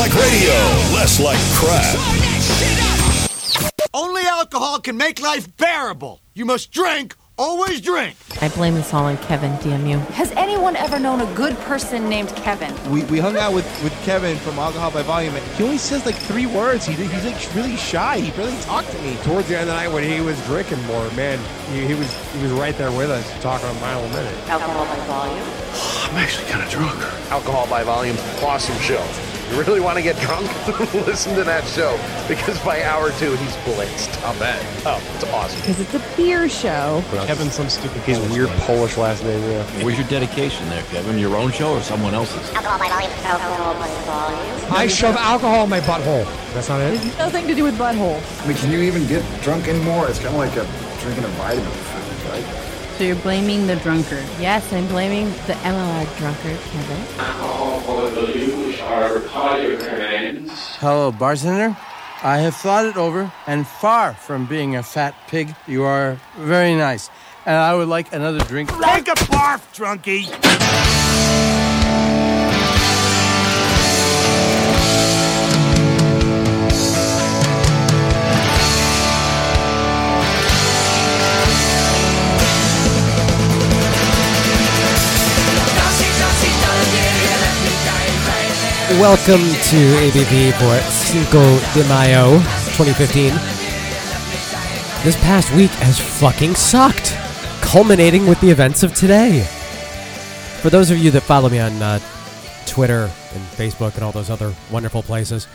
like radio, less like crap. Only alcohol can make life bearable. You must drink, always drink. I blame this all on Kevin, DMU. Has anyone ever known a good person named Kevin? We, we hung out with, with Kevin from Alcohol by Volume. and He only says like three words. He, he's like really shy. He barely talked to me. Towards the end of the night when he was drinking more, man, he, he was he was right there with us, talking a mile a minute. Alcohol by volume. I'm actually kind of drunk. Alcohol by Volume, awesome show. You really want to get drunk? Listen to that show because by hour two he's blitzed. I'll bet. Oh, it's awesome. Because it's a beer show. Kevin's some stupid. He's weird Polish last name. Yeah. Where's your dedication there, Kevin? Your own show or someone else's? Alcohol by volume. Alcohol by volume. I shove alcohol in my butthole. That's not it. Nothing to do with butthole. I mean, can you even get drunk anymore? It's kind of like a, drinking a vitamin right? So you're blaming the drunkard? Yes, I'm blaming the MLR drunkard, Kevin. Hello, bartender. I have thought it over, and far from being a fat pig, you are very nice. And I would like another drink. Take a barf, drunkie. Welcome to ABV for Cinco de Mayo 2015. This past week has fucking sucked, culminating with the events of today. For those of you that follow me on uh, Twitter and Facebook and all those other wonderful places,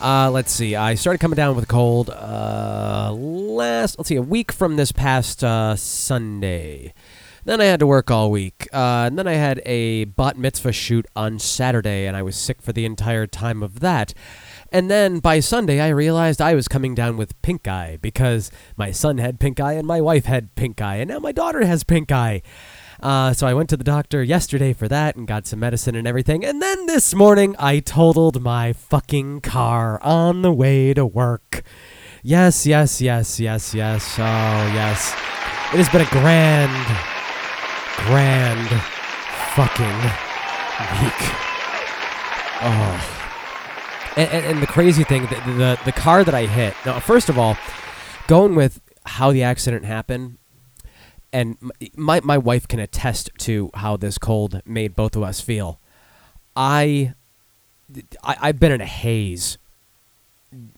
uh, let's see. I started coming down with a cold uh, last, let's see, a week from this past uh, Sunday. Then I had to work all week. Uh, and then I had a bat mitzvah shoot on Saturday, and I was sick for the entire time of that. And then by Sunday, I realized I was coming down with pink eye because my son had pink eye and my wife had pink eye, and now my daughter has pink eye. Uh, so I went to the doctor yesterday for that and got some medicine and everything. And then this morning, I totaled my fucking car on the way to work. Yes, yes, yes, yes, yes. Oh, yes. It has been a grand, grand fucking week. Oh. And, and, and the crazy thing, the, the the car that I hit. Now, first of all, going with how the accident happened, and my my wife can attest to how this cold made both of us feel. I, I I've been in a haze,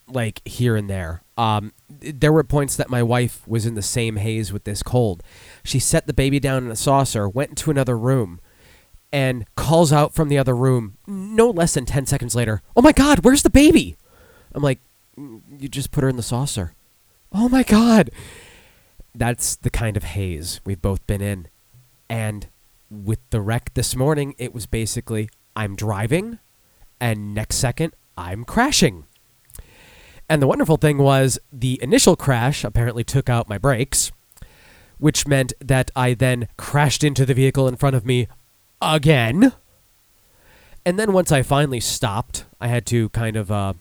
like here and there. Um, there were points that my wife was in the same haze with this cold. She set the baby down in a saucer, went into another room, and calls out from the other room no less than 10 seconds later, Oh my God, where's the baby? I'm like, "Mm, You just put her in the saucer. Oh my God. That's the kind of haze we've both been in. And with the wreck this morning, it was basically I'm driving, and next second, I'm crashing. And the wonderful thing was the initial crash apparently took out my brakes, which meant that I then crashed into the vehicle in front of me again. And then once I finally stopped, I had to kind of uh,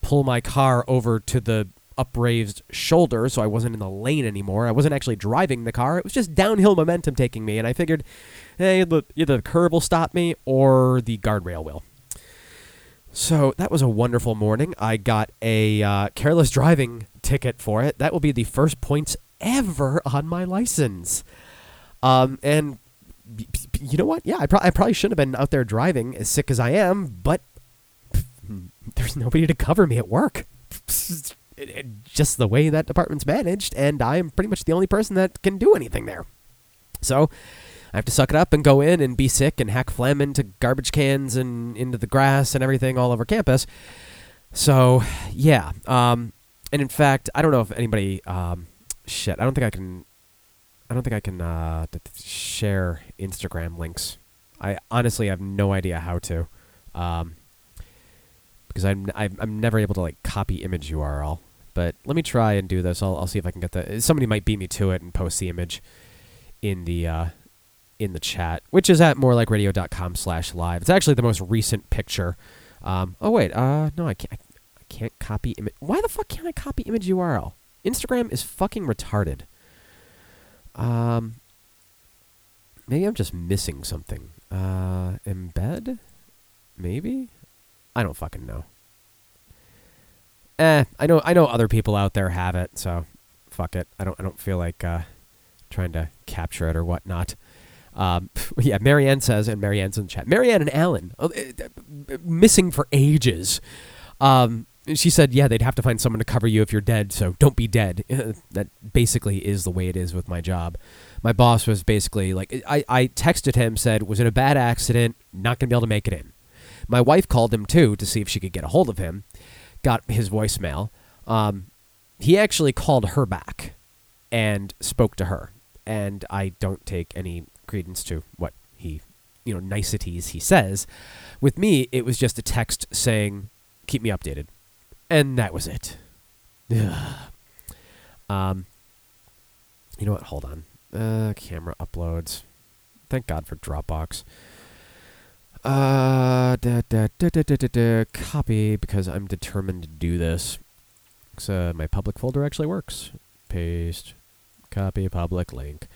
pull my car over to the upraised shoulder so I wasn't in the lane anymore. I wasn't actually driving the car. It was just downhill momentum taking me. And I figured, hey, either the curb will stop me or the guardrail will. So that was a wonderful morning. I got a uh, careless driving ticket for it. That will be the first points ever on my license. Um, and you know what? Yeah, I, pro- I probably shouldn't have been out there driving as sick as I am, but there's nobody to cover me at work. Just the way that department's managed, and I'm pretty much the only person that can do anything there. So I have to suck it up and go in and be sick and hack phlegm into garbage cans and into the grass and everything all over campus. So yeah, um, and in fact, I don't know if anybody, um, shit, I don't think I can, I don't think I can uh, share Instagram links. I honestly have no idea how to, um, because I'm, I'm never able to like copy image URL. But let me try and do this. I'll, I'll see if I can get that. Somebody might beat me to it and post the image in the uh, in the chat, which is at morelikeradio.com slash live. It's actually the most recent picture. Um, oh wait, uh, no, I can't. I can't copy image. Why the fuck can't I copy image URL? Instagram is fucking retarded. Um, maybe I'm just missing something. Uh, embed, maybe. I don't fucking know. Eh, I know I know other people out there have it, so fuck it. I don't I don't feel like uh, trying to capture it or whatnot. Um, yeah, Marianne says, and Marianne's in chat. Marianne and Alan, uh, uh, missing for ages. Um, she said, yeah, they'd have to find someone to cover you if you're dead, so don't be dead. that basically is the way it is with my job. My boss was basically like, I, I texted him, said, was it a bad accident? Not to be able to make it in. My wife called him too to see if she could get a hold of him, got his voicemail. Um, he actually called her back and spoke to her. And I don't take any credence to what he, you know, niceties he says. With me, it was just a text saying, keep me updated. And that was it. um, you know what? Hold on. Uh, camera uploads. Thank God for Dropbox. Uh, da, da, da, da, da, da, da, copy because I'm determined to do this. So my public folder actually works. Paste, copy, public link.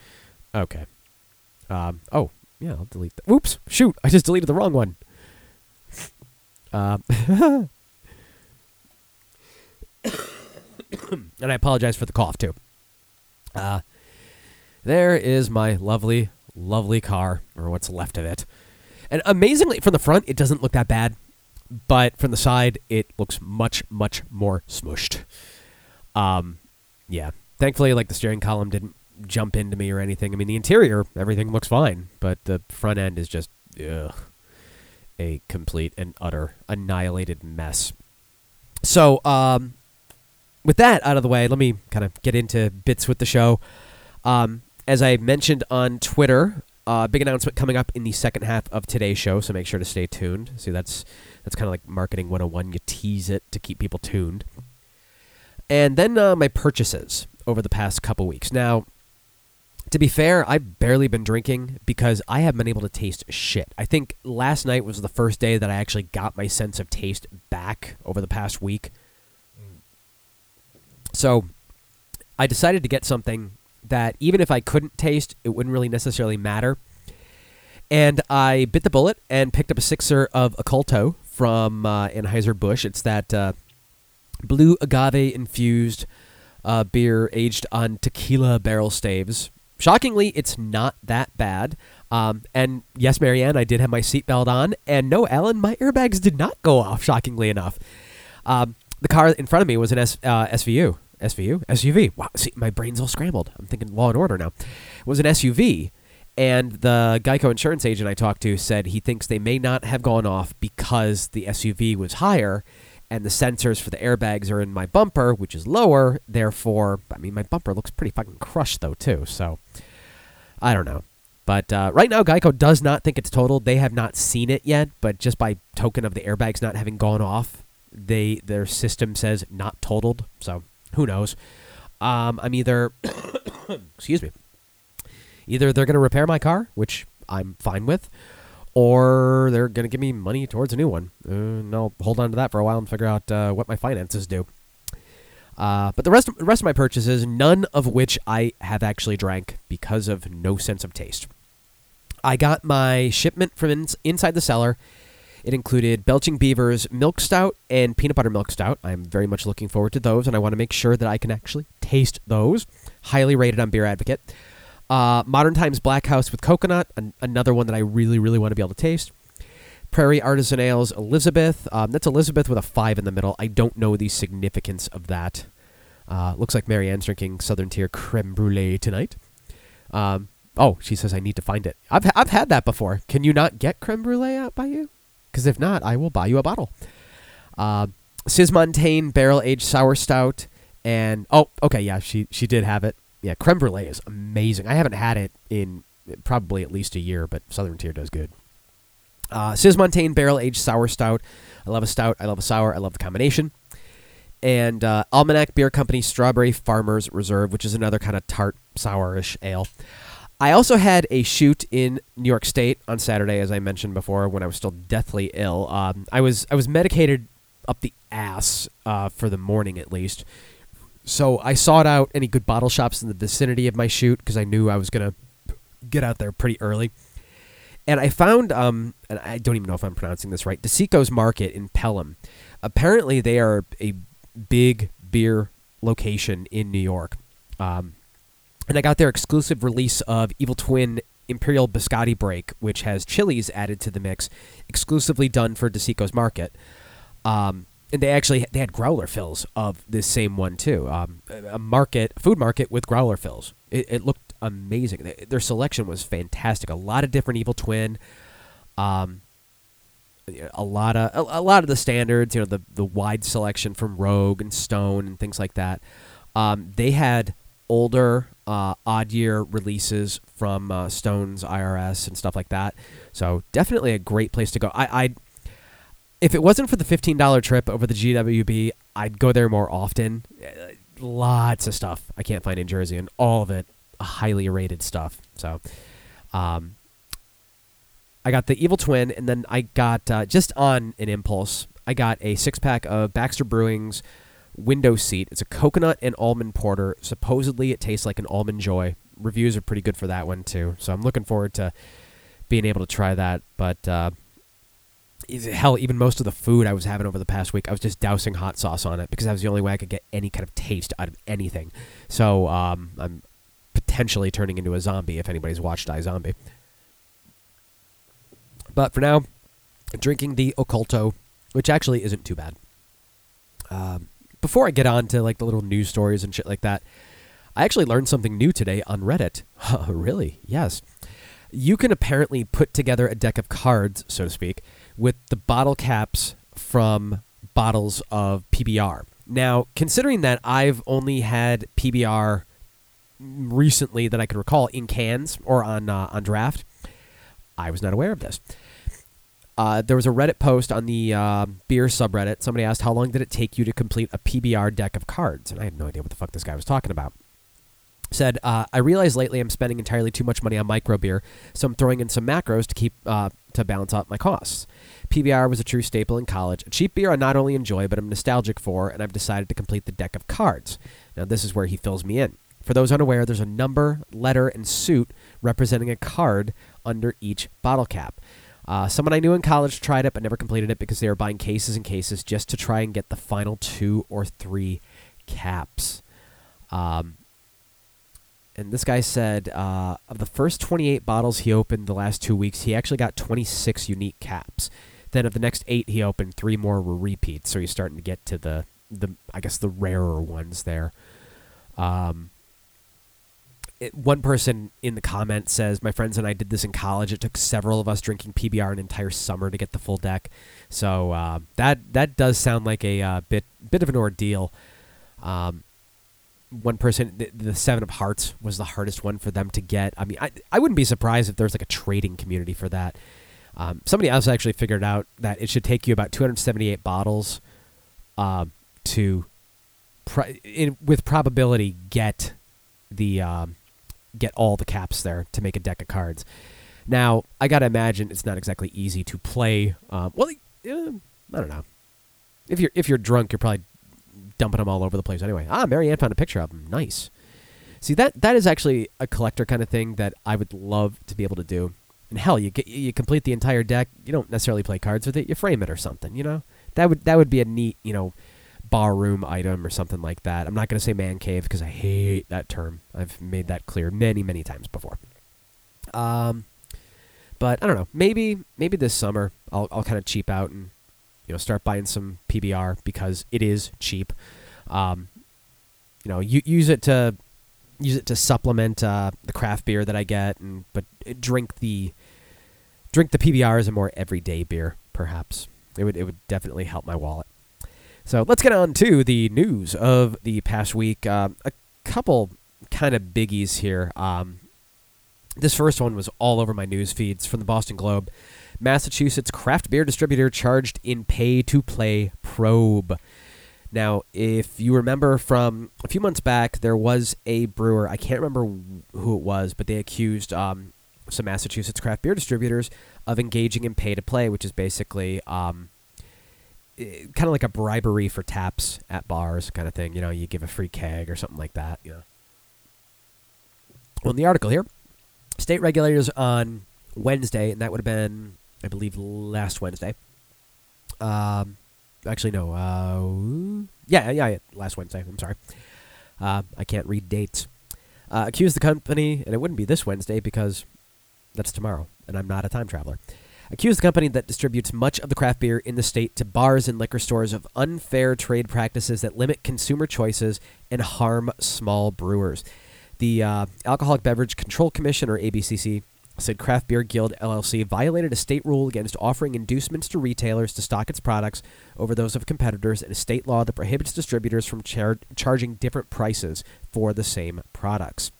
Okay. Um. Oh, yeah. I'll delete. Whoops! Shoot! I just deleted the wrong one. Um. and I apologize for the cough too. Uh, there is my lovely, lovely car, or what's left of it. And amazingly, from the front, it doesn't look that bad, but from the side, it looks much, much more smushed. Um, yeah. Thankfully, like the steering column didn't jump into me or anything. I mean, the interior, everything looks fine, but the front end is just ugh, a complete and utter annihilated mess. So, um, with that out of the way, let me kind of get into bits with the show. Um, as I mentioned on Twitter, uh, big announcement coming up in the second half of today's show, so make sure to stay tuned. See, that's that's kind of like marketing 101. You tease it to keep people tuned. And then uh, my purchases over the past couple weeks. Now, to be fair, I've barely been drinking because I haven't been able to taste shit. I think last night was the first day that I actually got my sense of taste back over the past week. So I decided to get something that even if I couldn't taste, it wouldn't really necessarily matter. And I bit the bullet and picked up a sixer of Oculto from uh, Anheuser-Busch. It's that uh, blue agave infused uh, beer aged on tequila barrel staves. Shockingly, it's not that bad. Um, and yes, Marianne, I did have my seatbelt on. And no, Alan, my airbags did not go off, shockingly enough. Um, the car in front of me was an S- uh, SVU. SVU? SUV. Wow, see, my brain's all scrambled. I'm thinking Law and Order now. It was an SUV. And the Geico insurance agent I talked to said he thinks they may not have gone off because the SUV was higher and the sensors for the airbags are in my bumper, which is lower. Therefore, I mean, my bumper looks pretty fucking crushed, though, too. So, I don't know. But uh, right now, Geico does not think it's totaled. They have not seen it yet, but just by token of the airbags not having gone off, they their system says not totaled. So, who knows? Um, I'm either, excuse me, either they're going to repair my car, which I'm fine with, or they're going to give me money towards a new one. Uh, and I'll hold on to that for a while and figure out uh, what my finances do. Uh, but the rest, of, the rest of my purchases, none of which I have actually drank because of no sense of taste. I got my shipment from ins- inside the cellar. It included Belching Beaver's Milk Stout and Peanut Butter Milk Stout. I'm very much looking forward to those, and I want to make sure that I can actually taste those. Highly rated on Beer Advocate. Uh, Modern Times Black House with Coconut, an- another one that I really, really want to be able to taste. Prairie Artisan Ales Elizabeth. Um, that's Elizabeth with a five in the middle. I don't know the significance of that. Uh, looks like Marianne's drinking Southern Tier creme brulee tonight. Um, oh, she says I need to find it. I've I've had that before. Can you not get creme brulee out by you? Because if not, I will buy you a bottle. Uh, Cismontane Barrel Aged Sour Stout, and oh, okay, yeah, she she did have it. Yeah, creme brulee is amazing. I haven't had it in probably at least a year, but Southern Tier does good. Uh, Cismontane Barrel Aged Sour Stout. I love a stout. I love a sour. I love the combination. And uh, Almanac Beer Company Strawberry Farmers Reserve, which is another kind of tart, sourish ale. I also had a shoot in New York State on Saturday, as I mentioned before, when I was still deathly ill. Um, I was I was medicated up the ass uh, for the morning at least. So I sought out any good bottle shops in the vicinity of my shoot because I knew I was gonna get out there pretty early. And I found, um, and I don't even know if I'm pronouncing this right, DeCicco's Market in Pelham. Apparently, they are a big beer location in New York. Um, and I got their exclusive release of Evil Twin Imperial Biscotti Break, which has chilies added to the mix, exclusively done for DeCicco's Market. Um, and they actually they had growler fills of this same one too. Um, a market, food market with growler fills. It, it looked amazing. Their selection was fantastic. A lot of different Evil Twin. Um, a lot of a, a lot of the standards, you know, the the wide selection from Rogue and Stone and things like that. Um, they had older uh, odd year releases from uh, Stone's IRS and stuff like that. So definitely a great place to go. I, I if it wasn't for the fifteen dollar trip over the GWB, I'd go there more often. Uh, Lots of stuff I can't find in Jersey, and all of it highly rated stuff. So, um, I got the Evil Twin, and then I got uh, just on an impulse. I got a six pack of Baxter Brewing's Window Seat. It's a coconut and almond porter. Supposedly, it tastes like an almond joy. Reviews are pretty good for that one too. So I'm looking forward to being able to try that. But uh, hell, even most of the food I was having over the past week, I was just dousing hot sauce on it because that was the only way I could get any kind of taste out of anything. So um, I'm potentially turning into a zombie if anybody's watched iZombie. But for now, drinking the Oculto, which actually isn't too bad. Um, before I get on to like the little news stories and shit like that, I actually learned something new today on Reddit. really? Yes. You can apparently put together a deck of cards, so to speak, with the bottle caps from bottles of PBR. Now, considering that I've only had PBR recently that I could recall in cans or on uh, on draft, I was not aware of this. Uh, there was a Reddit post on the uh, beer subreddit. Somebody asked, "How long did it take you to complete a PBR deck of cards?" And I had no idea what the fuck this guy was talking about. Said, uh, "I realize lately I'm spending entirely too much money on micro beer, so I'm throwing in some macros to keep uh, to balance out my costs. PBR was a true staple in college. A cheap beer I not only enjoy but I'm nostalgic for, and I've decided to complete the deck of cards. Now this is where he fills me in. For those unaware, there's a number, letter, and suit representing a card under each bottle cap." Uh, someone I knew in college tried it but never completed it because they were buying cases and cases just to try and get the final two or three caps. Um, and this guy said uh, of the first 28 bottles he opened the last two weeks, he actually got 26 unique caps. Then of the next eight he opened, three more were repeats. So he's starting to get to the the I guess the rarer ones there. Um, one person in the comments says, "My friends and I did this in college. It took several of us drinking PBR an entire summer to get the full deck." So uh, that that does sound like a uh, bit bit of an ordeal. Um, one person, the, the Seven of Hearts was the hardest one for them to get. I mean, I I wouldn't be surprised if there's like a trading community for that. Um, somebody else actually figured out that it should take you about 278 bottles um, to, in, with probability, get the um, get all the caps there to make a deck of cards. Now, I gotta imagine it's not exactly easy to play. Um, well, eh, I don't know. If you're if you're drunk, you're probably dumping them all over the place anyway. Ah, Marianne found a picture of them. Nice. See that that is actually a collector kind of thing that I would love to be able to do. And hell, you you complete the entire deck. You don't necessarily play cards with it. You frame it or something. You know that would that would be a neat you know bar room item or something like that. I'm not going to say man cave because I hate that term. I've made that clear many many times before. Um, but I don't know. Maybe maybe this summer I'll I'll kind of cheap out and you know start buying some PBR because it is cheap. Um, you know, you use it to use it to supplement uh, the craft beer that I get, and but drink the drink the PBR as a more everyday beer. Perhaps it would it would definitely help my wallet. So let's get on to the news of the past week. Um, a couple kind of biggies here. Um, this first one was all over my news feeds from the Boston Globe. Massachusetts craft beer distributor charged in pay to play probe. Now, if you remember from a few months back, there was a brewer. I can't remember who it was, but they accused um, some Massachusetts craft beer distributors of engaging in pay to play, which is basically um, kind of like a bribery for taps at bars, kind of thing. You know, you give a free keg or something like that. You know. Well, in the article here, state regulators on Wednesday, and that would have been, I believe, last Wednesday. Um, actually, no. Uh, yeah, yeah, yeah, last Wednesday. I'm sorry. Uh, I can't read dates. Uh, accused the company, and it wouldn't be this Wednesday because that's tomorrow, and I'm not a time traveler. Accused the company that distributes much of the craft beer in the state to bars and liquor stores of unfair trade practices that limit consumer choices and harm small brewers. The uh, Alcoholic Beverage Control Commission, or ABCC, said Craft Beer Guild LLC violated a state rule against offering inducements to retailers to stock its products over those of competitors and a state law that prohibits distributors from char- charging different prices for the same products.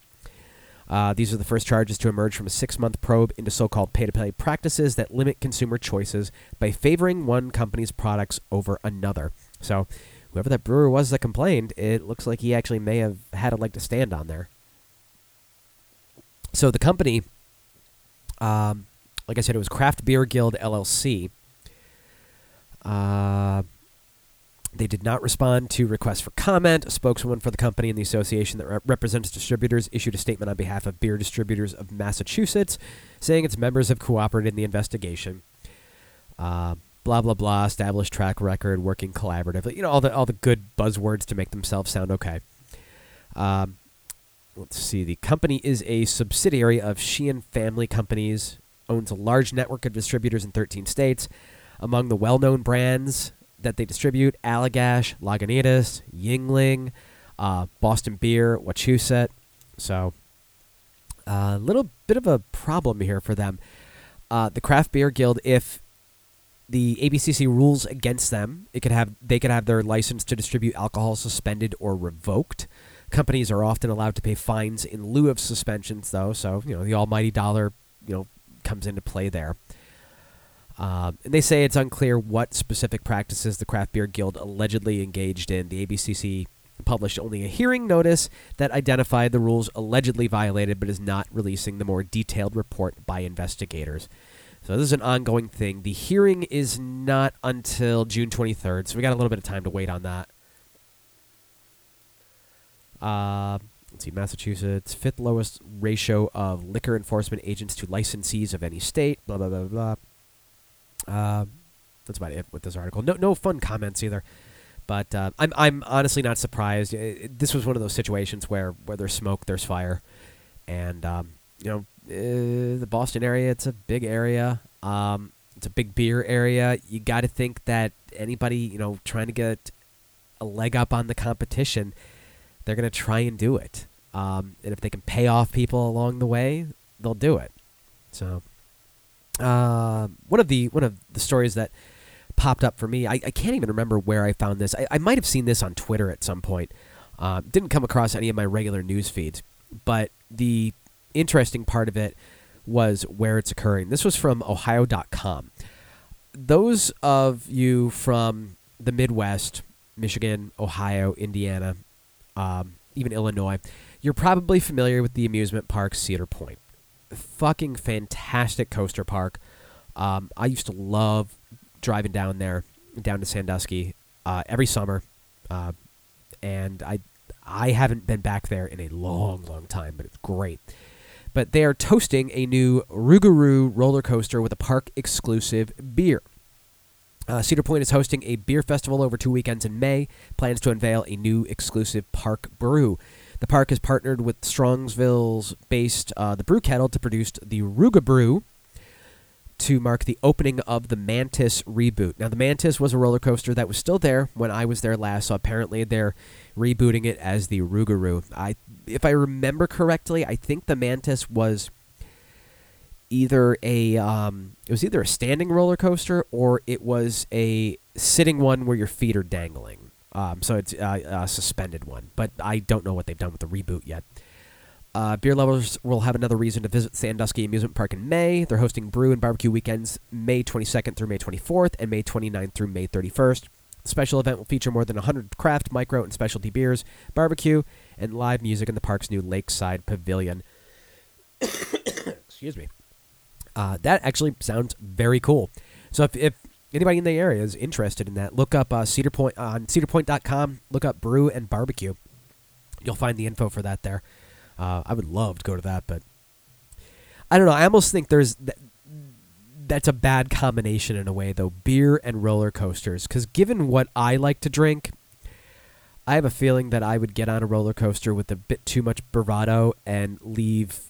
Uh, these are the first charges to emerge from a six month probe into so called pay to play practices that limit consumer choices by favoring one company's products over another. So, whoever that brewer was that complained, it looks like he actually may have had a leg to stand on there. So, the company um, like I said, it was Craft Beer Guild LLC. Uh, they did not respond to requests for comment. A spokeswoman for the company and the association that re- represents distributors issued a statement on behalf of Beer Distributors of Massachusetts, saying its members have cooperated in the investigation. Uh, blah blah blah. Established track record, working collaboratively. You know all the all the good buzzwords to make themselves sound okay. Um, let's see. The company is a subsidiary of Sheehan Family Companies, owns a large network of distributors in 13 states. Among the well known brands that they distribute Allagash, Lagunitas, Yuengling, uh, Boston Beer, Wachusett. So, a uh, little bit of a problem here for them. Uh, the Craft Beer Guild, if the ABCC rules against them, it could have they could have their license to distribute alcohol suspended or revoked. Companies are often allowed to pay fines in lieu of suspensions, though. So you know the almighty dollar, you know, comes into play there. Um, and they say it's unclear what specific practices the Craft Beer Guild allegedly engaged in. The ABCC published only a hearing notice that identified the rules allegedly violated, but is not releasing the more detailed report by investigators. So this is an ongoing thing. The hearing is not until June 23rd, so we got a little bit of time to wait on that. Uh, let's see, Massachusetts, fifth lowest ratio of liquor enforcement agents to licensees of any state. Blah blah blah blah. Uh, that's about it with this article. No, no fun comments either. But uh, I'm, I'm honestly not surprised. It, this was one of those situations where, where there's smoke, there's fire, and um, you know, uh, the Boston area. It's a big area. Um, it's a big beer area. You got to think that anybody, you know, trying to get a leg up on the competition, they're going to try and do it. Um, and if they can pay off people along the way, they'll do it. So uh, one of the one of the stories that popped up for me, I, I can't even remember where I found this. I, I might have seen this on Twitter at some point. Uh, didn't come across any of my regular news feeds, but the interesting part of it was where it's occurring. This was from Ohio.com. Those of you from the Midwest, Michigan, Ohio, Indiana, um, even Illinois, you're probably familiar with the amusement park Cedar Point fucking fantastic coaster park. Um, I used to love driving down there, down to Sandusky, uh, every summer, uh, and I I haven't been back there in a long, long time, but it's great. But they are toasting a new Rougarou roller coaster with a park exclusive beer. Uh, Cedar Point is hosting a beer festival over two weekends in May. Plans to unveil a new exclusive park brew. The park has partnered with Strongsville's based uh, the Brew Kettle to produce the Ruga Brew to mark the opening of the Mantis reboot. Now, the Mantis was a roller coaster that was still there when I was there last, so apparently they're rebooting it as the Rougarou. I, if I remember correctly, I think the Mantis was either a um, it was either a standing roller coaster or it was a sitting one where your feet are dangling. Um, so it's uh, a suspended one, but I don't know what they've done with the reboot yet. Uh, beer lovers will have another reason to visit Sandusky Amusement Park in May. They're hosting brew and barbecue weekends May 22nd through May 24th and May 29th through May 31st. The special event will feature more than 100 craft, micro, and specialty beers, barbecue, and live music in the park's new Lakeside Pavilion. Excuse me. Uh, that actually sounds very cool. So if, if anybody in the area is interested in that, look up uh, Cedar Point on cedarpoint.com. Look up brew and barbecue. You'll find the info for that there. Uh, I would love to go to that, but I don't know. I almost think there's th- that's a bad combination in a way, though. Beer and roller coasters, because given what I like to drink, I have a feeling that I would get on a roller coaster with a bit too much bravado and leave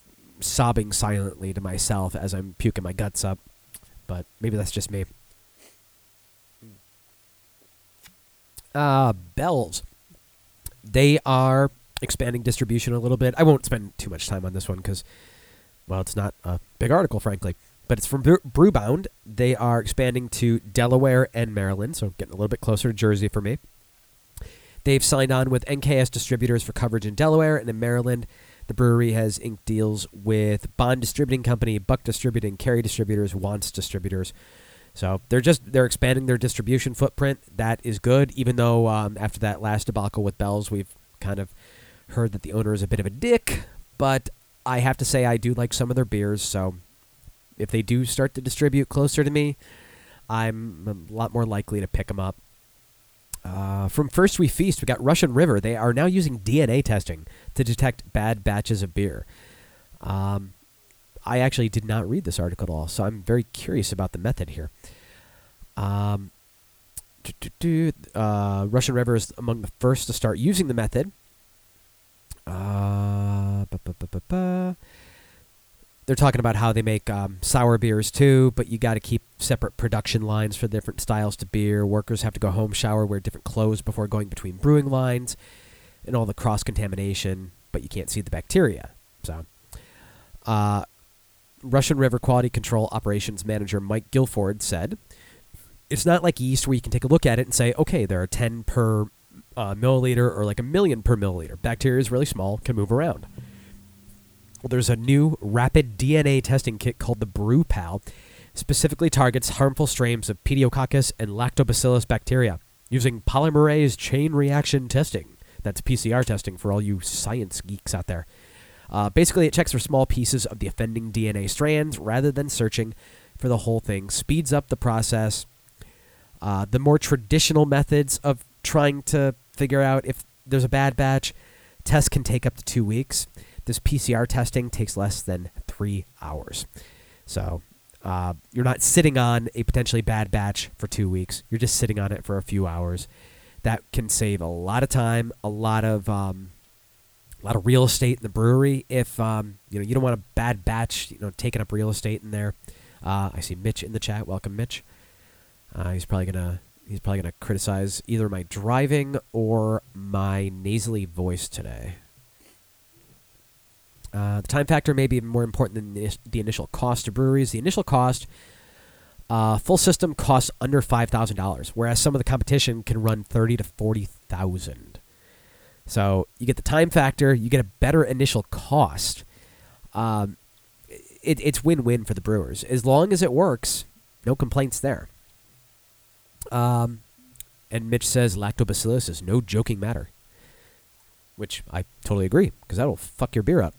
sobbing silently to myself as I'm puking my guts up. But maybe that's just me. Uh, Bells. They are expanding distribution a little bit. I won't spend too much time on this one because, well, it's not a big article, frankly. But it's from Brewbound. They are expanding to Delaware and Maryland, so getting a little bit closer to Jersey for me. They've signed on with NKS distributors for coverage in Delaware and in Maryland. The brewery has inked deals with Bond Distributing Company, Buck Distributing, Carey Distributors, Wants Distributors. So they're just they're expanding their distribution footprint. That is good. Even though um, after that last debacle with Bell's, we've kind of heard that the owner is a bit of a dick. But I have to say I do like some of their beers. So if they do start to distribute closer to me, I'm a lot more likely to pick them up. Uh, from First We Feast, we got Russian River. They are now using DNA testing to detect bad batches of beer. Um, I actually did not read this article at all, so I'm very curious about the method here. Um, uh, Russian River is among the first to start using the method. Uh, they're talking about how they make um, sour beers too, but you got to keep separate production lines for different styles to beer. Workers have to go home, shower, wear different clothes before going between brewing lines, and all the cross contamination. But you can't see the bacteria. So, uh, Russian River Quality Control Operations Manager Mike Guilford said, "It's not like yeast where you can take a look at it and say, okay, there are ten per uh, milliliter or like a million per milliliter. Bacteria is really small, can move around." Well, there's a new rapid DNA testing kit called the BrewPal. Specifically targets harmful strains of Pediococcus and Lactobacillus bacteria using polymerase chain reaction testing. That's PCR testing for all you science geeks out there. Uh, basically, it checks for small pieces of the offending DNA strands rather than searching for the whole thing. Speeds up the process. Uh, the more traditional methods of trying to figure out if there's a bad batch, tests can take up to two weeks. This PCR testing takes less than three hours. So uh, you're not sitting on a potentially bad batch for two weeks. You're just sitting on it for a few hours. That can save a lot of time, a lot of um, a lot of real estate in the brewery. If um, you know you don't want a bad batch, you know, taking up real estate in there. Uh, I see Mitch in the chat. Welcome, Mitch. Uh, he's probably gonna he's probably gonna criticize either my driving or my nasally voice today. Uh, the time factor may be more important than the, the initial cost to breweries. The initial cost, uh, full system costs under five thousand dollars, whereas some of the competition can run thirty to forty thousand. So you get the time factor, you get a better initial cost. Um, it, it's win-win for the brewers as long as it works. No complaints there. Um, and Mitch says lactobacillus is no joking matter, which I totally agree because that'll fuck your beer up.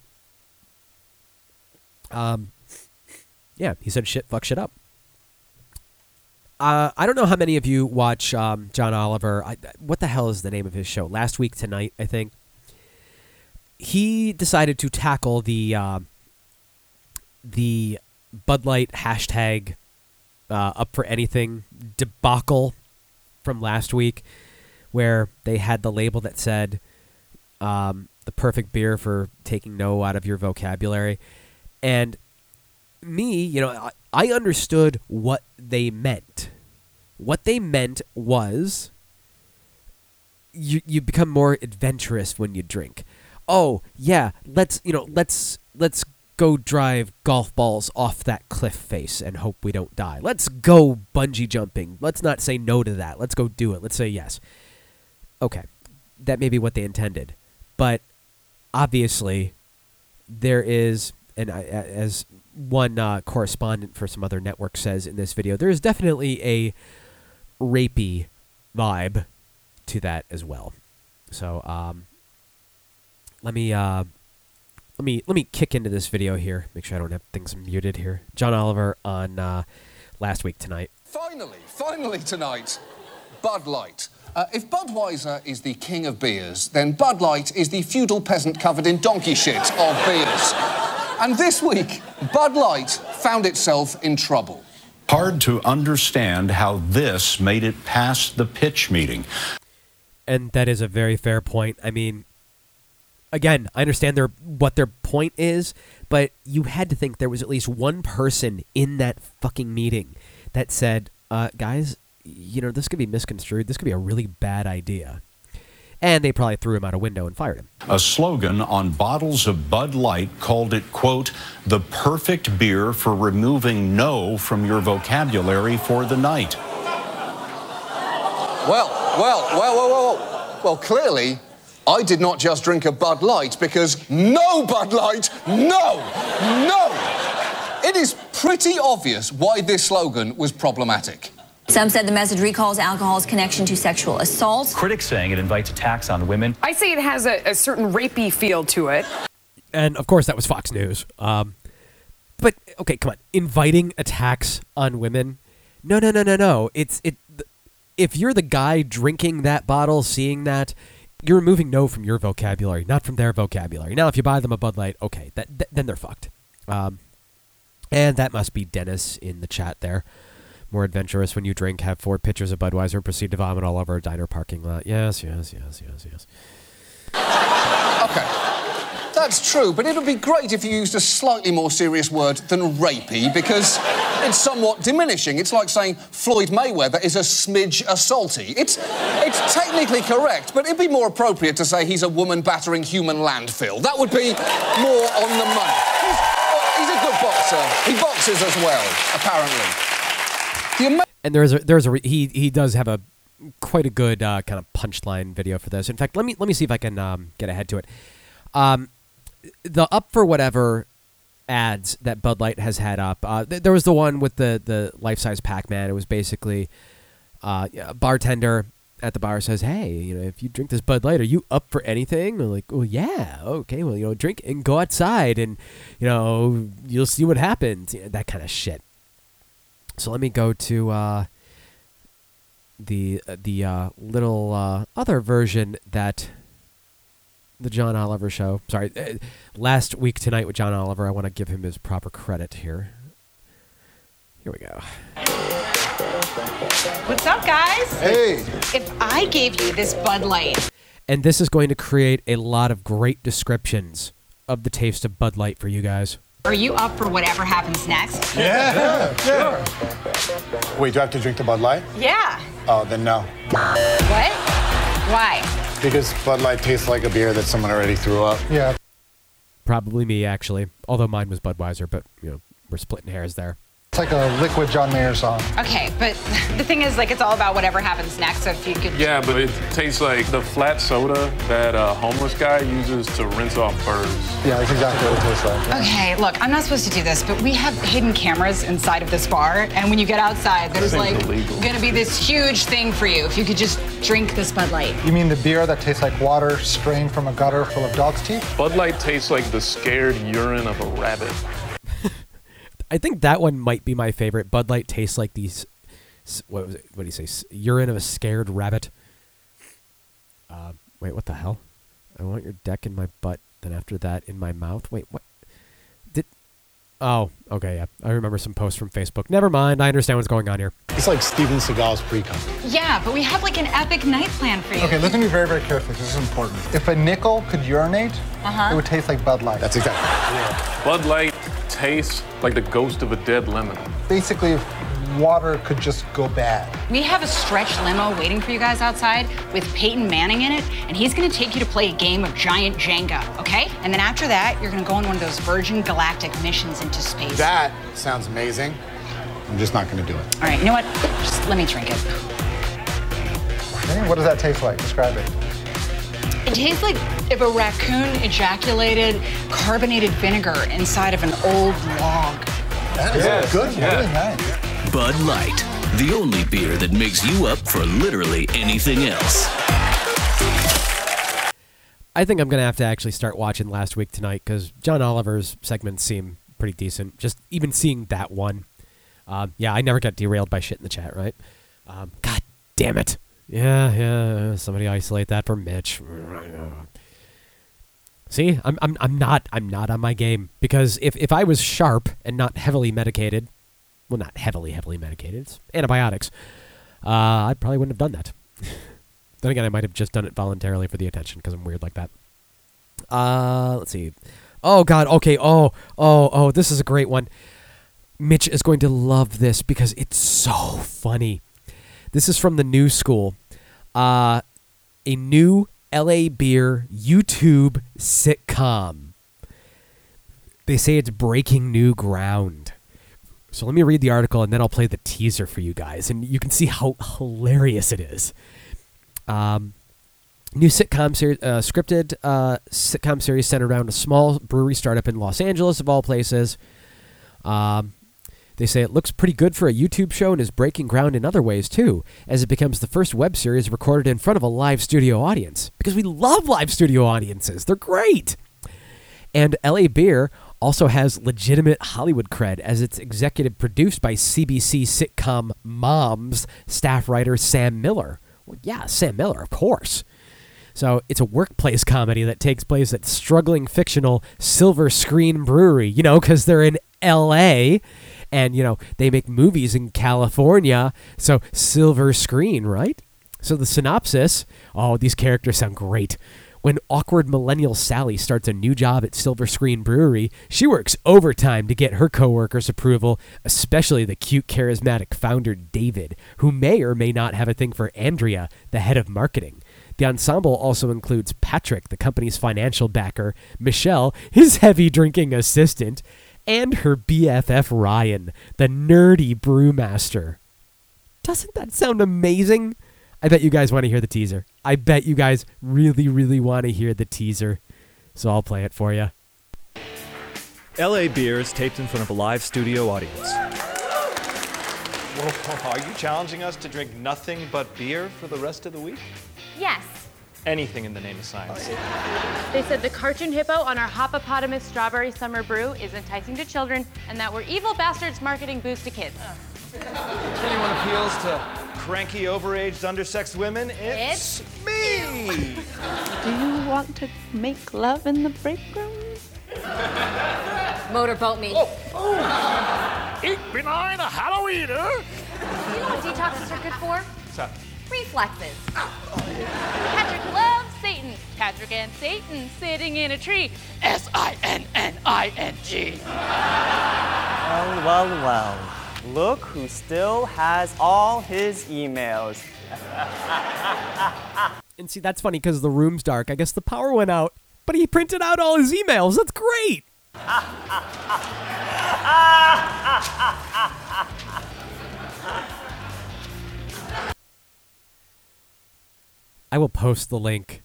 Um, yeah, he said shit, fuck shit up. Uh, I don't know how many of you watch um, John Oliver. I, what the hell is the name of his show? Last week tonight, I think. He decided to tackle the uh, the Bud Light hashtag uh, up for anything debacle from last week, where they had the label that said um, the perfect beer for taking no out of your vocabulary. And me, you know, I, understood what they meant. What they meant was you you become more adventurous when you drink. Oh, yeah, let's, you know, let's let's go drive golf balls off that cliff face and hope we don't die. Let's go bungee jumping. Let's not say no to that. Let's go do it. Let's say yes. Okay. That may be what they intended. But obviously there is and I, as one uh, correspondent for some other network says in this video, there is definitely a rapey vibe to that as well. So um, let me uh, let me let me kick into this video here. Make sure I don't have things muted here. John Oliver on uh, last week tonight. Finally, finally tonight, Bud Light. Uh, if Budweiser is the king of beers, then Bud Light is the feudal peasant covered in donkey shit of beers. And this week, Bud Light found itself in trouble. Hard to understand how this made it past the pitch meeting. And that is a very fair point. I mean, again, I understand their what their point is, but you had to think there was at least one person in that fucking meeting that said, uh, "Guys, you know this could be misconstrued. This could be a really bad idea." And they probably threw him out a window and fired him. A slogan on bottles of Bud Light called it, quote, the perfect beer for removing no from your vocabulary for the night. Well, well, well, well, well, well. Well, clearly, I did not just drink a Bud Light because no Bud Light, no, no. It is pretty obvious why this slogan was problematic. Some said the message recalls alcohol's connection to sexual assault. Critics saying it invites attacks on women. I say it has a, a certain rapey feel to it. And of course, that was Fox News. Um, but okay, come on, inviting attacks on women? No, no, no, no, no. It's it. If you're the guy drinking that bottle, seeing that, you're removing no from your vocabulary, not from their vocabulary. Now, if you buy them a Bud Light, okay, that, th- then they're fucked. Um, and that must be Dennis in the chat there. More adventurous when you drink, have four pitchers of Budweiser, and proceed to vomit all over a diner parking lot. Yes, yes, yes, yes, yes. Okay. That's true, but it would be great if you used a slightly more serious word than rapey because it's somewhat diminishing. It's like saying Floyd Mayweather is a smidge assaulty. It's, it's technically correct, but it'd be more appropriate to say he's a woman battering human landfill. That would be more on the money. He's, he's a good boxer. He boxes as well, apparently. And there's a there's a he he does have a quite a good uh, kind of punchline video for this. In fact, let me let me see if I can um, get ahead to it. Um, the up for whatever ads that Bud Light has had up. Uh, th- there was the one with the the life size Pac Man. It was basically uh, a bartender at the bar says, "Hey, you know, if you drink this Bud Light, are you up for anything?" And like, "Well, yeah, okay, well, you know, drink and go outside, and you know, you'll see what happens." You know, that kind of shit. So let me go to uh, the the uh, little uh, other version that the John Oliver show. Sorry, uh, last week tonight with John Oliver. I want to give him his proper credit here. Here we go. What's up, guys? Hey. If I gave you this Bud Light, And this is going to create a lot of great descriptions of the taste of Bud Light for you guys. Are you up for whatever happens next? Yeah, sure. Wait, do I have to drink the Bud Light? Yeah. Oh, then no. What? Why? Because Bud Light tastes like a beer that someone already threw up. Yeah. Probably me, actually. Although mine was Budweiser, but you know we're splitting hairs there. It's like a liquid John Mayer song. Okay, but the thing is, like, it's all about whatever happens next. So if you could. Yeah, but it tastes like the flat soda that a homeless guy uses to rinse off birds. Yeah, that's exactly what it tastes like. Okay, look, I'm not supposed to do this, but we have hidden cameras inside of this bar, and when you get outside, there's like illegal. gonna be this huge thing for you if you could just drink this Bud Light. You mean the beer that tastes like water strained from a gutter full of dog's teeth? Bud Light tastes like the scared urine of a rabbit. I think that one might be my favorite. Bud Light tastes like these. What was it? What do you say? Urine of a scared rabbit. Uh, wait, what the hell? I want your deck in my butt. Then after that, in my mouth. Wait, what? Did? Oh, okay. Yeah, I remember some posts from Facebook. Never mind. I understand what's going on here. It's like Steven Seagal's pre-cum. Yeah, but we have like an epic night plan for you. Okay, listen to me very, very carefully. This is important. If a nickel could urinate, Uh-huh. it would taste like Bud Light. That's exactly. Bud Light tastes like the ghost of a dead lemon. Basically, if water could just go bad. We have a stretch limo waiting for you guys outside with Peyton Manning in it, and he's gonna take you to play a game of giant Jenga, okay? And then after that, you're gonna go on one of those Virgin Galactic missions into space. That sounds amazing. I'm just not going to do it. All right, you know what? Just let me drink it. Okay, what does that taste like? Describe it. It tastes like if a raccoon ejaculated carbonated vinegar inside of an old log. That is good. Really nice. Bud Light, the only beer that makes you up for literally anything else. I think I'm gonna have to actually start watching last week tonight because John Oliver's segments seem pretty decent. Just even seeing that one. Um, yeah, I never got derailed by shit in the chat, right? Um, God damn it. Yeah, yeah. Somebody isolate that for Mitch. See, I'm, I'm I'm not I'm not on my game because if if I was sharp and not heavily medicated, well, not heavily heavily medicated, it's antibiotics, uh, I probably wouldn't have done that. then again, I might have just done it voluntarily for the attention because I'm weird like that. Uh, let's see. Oh God. Okay. Oh oh oh. This is a great one. Mitch is going to love this because it's so funny. This is from the new school. Uh, a new LA Beer YouTube sitcom. They say it's breaking new ground. So let me read the article and then I'll play the teaser for you guys, and you can see how hilarious it is. Um, new sitcom series, uh, scripted uh, sitcom series centered around a small brewery startup in Los Angeles, of all places. Um, they say it looks pretty good for a YouTube show and is breaking ground in other ways too, as it becomes the first web series recorded in front of a live studio audience. Because we love live studio audiences, they're great. And LA Beer also has legitimate Hollywood cred as it's executive produced by CBS sitcom Moms staff writer Sam Miller. Well, yeah, Sam Miller, of course. So it's a workplace comedy that takes place at struggling fictional Silver Screen Brewery, you know, because they're in LA and, you know, they make movies in California. So Silver Screen, right? So the synopsis oh, these characters sound great. When awkward millennial Sally starts a new job at Silver Screen Brewery, she works overtime to get her coworkers' approval, especially the cute, charismatic founder David, who may or may not have a thing for Andrea, the head of marketing. The ensemble also includes Patrick, the company's financial backer, Michelle, his heavy drinking assistant, and her BFF Ryan, the nerdy brewmaster. Doesn't that sound amazing? I bet you guys want to hear the teaser. I bet you guys really, really want to hear the teaser. So I'll play it for you. LA Beer is taped in front of a live studio audience. Whoa, are you challenging us to drink nothing but beer for the rest of the week? Yes. Anything in the name of science. They said the cartoon hippo on our Hoppopotamus strawberry summer brew is enticing to children and that we're evil bastards marketing booze to kids. If anyone appeals to cranky, overaged, undersexed women, it's, me! Do you want to make love in the break room? Motorboat me. Oh, oh. Ich bin ein Halloweeder! You know what detoxes are good for? What's that? Reflexes. Patrick loves Satan. Patrick and Satan sitting in a tree. S I N N I N G. Well, well, well. Look who still has all his emails. And see, that's funny because the room's dark. I guess the power went out, but he printed out all his emails. That's great. I will post the link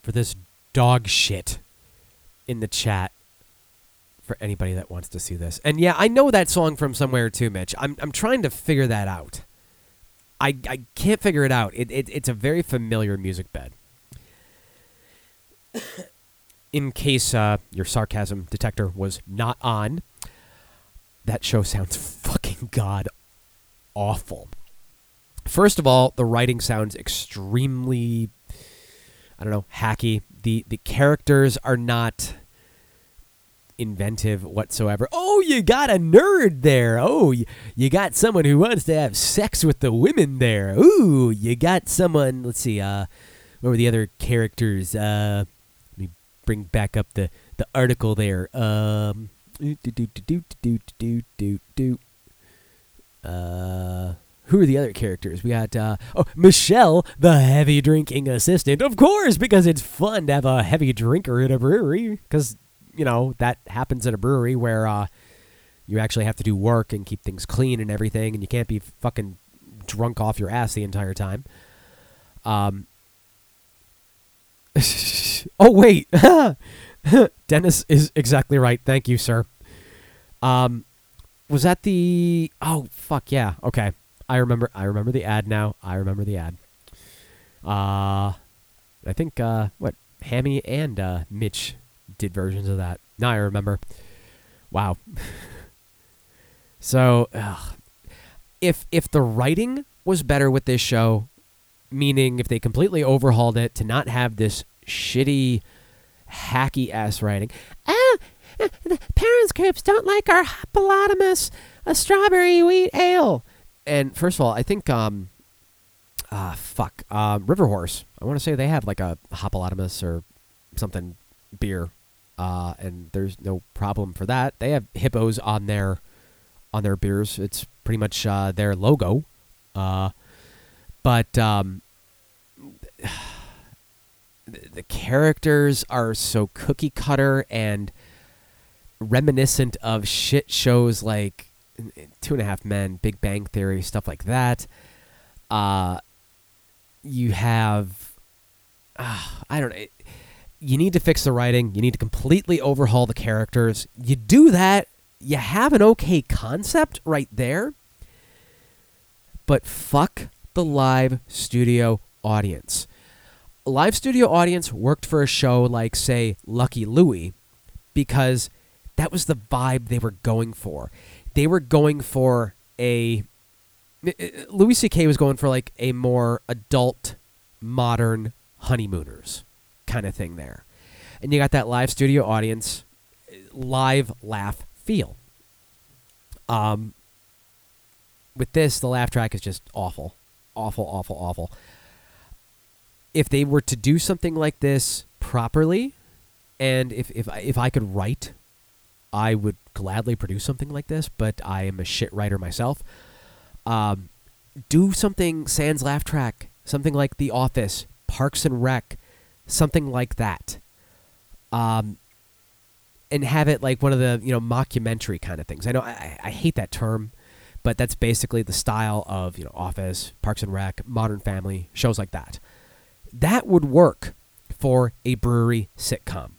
for this dog shit in the chat for anybody that wants to see this. And yeah, I know that song from somewhere too, Mitch. I'm I'm trying to figure that out. I I can't figure it out. It, it it's a very familiar music bed. in case uh, your sarcasm detector was not on, that show sounds fucking god awful. First of all, the writing sounds extremely I don't know, hacky. The the characters are not inventive whatsoever. Oh, you got a nerd there. Oh, you, you got someone who wants to have sex with the women there. Ooh, you got someone, let's see, uh what were the other characters? Uh let me bring back up the the article there. Um do do do do do do do do uh who are the other characters? We got uh, oh Michelle, the heavy drinking assistant, of course, because it's fun to have a heavy drinker at a brewery. Because you know that happens at a brewery where uh, you actually have to do work and keep things clean and everything, and you can't be fucking drunk off your ass the entire time. Um. oh wait, Dennis is exactly right. Thank you, sir. Um, was that the? Oh fuck yeah. Okay. I remember I remember the ad now. I remember the ad. Uh I think uh what Hammy and uh Mitch did versions of that. Now I remember. Wow. so ugh. if if the writing was better with this show, meaning if they completely overhauled it to not have this shitty hacky ass writing. Ah, uh, the parents groups don't like our hippopotamus, a strawberry wheat ale. And first of all, I think um, ah fuck, uh, River Horse. I want to say they have like a hippopotamus or something beer, uh, and there's no problem for that. They have hippos on their on their beers. It's pretty much uh, their logo. Uh, but um, the characters are so cookie cutter and reminiscent of shit shows like Two and a Half Men, Big Bang Theory, stuff like that. Uh, you have, uh, I don't know. You need to fix the writing. You need to completely overhaul the characters. You do that, you have an okay concept right there. But fuck the live studio audience. Live studio audience worked for a show like, say, Lucky Louie because that was the vibe they were going for. They were going for a. Eh, eh, Louis C.K. was going for like a more adult, modern honeymooners kind of thing there. And you got that live studio audience, eh, live laugh feel. Um, with this, the laugh track is just awful, awful, awful, awful. If they were to do something like this properly, and if if if I could write, I would gladly produce something like this. But I am a shit writer myself. Um, do something sans laugh track, something like The Office, Parks and Rec, something like that. Um, and have it like one of the you know mockumentary kind of things. I know I, I hate that term, but that's basically the style of you know Office, Parks and Rec, Modern Family, shows like that. That would work for a brewery sitcom.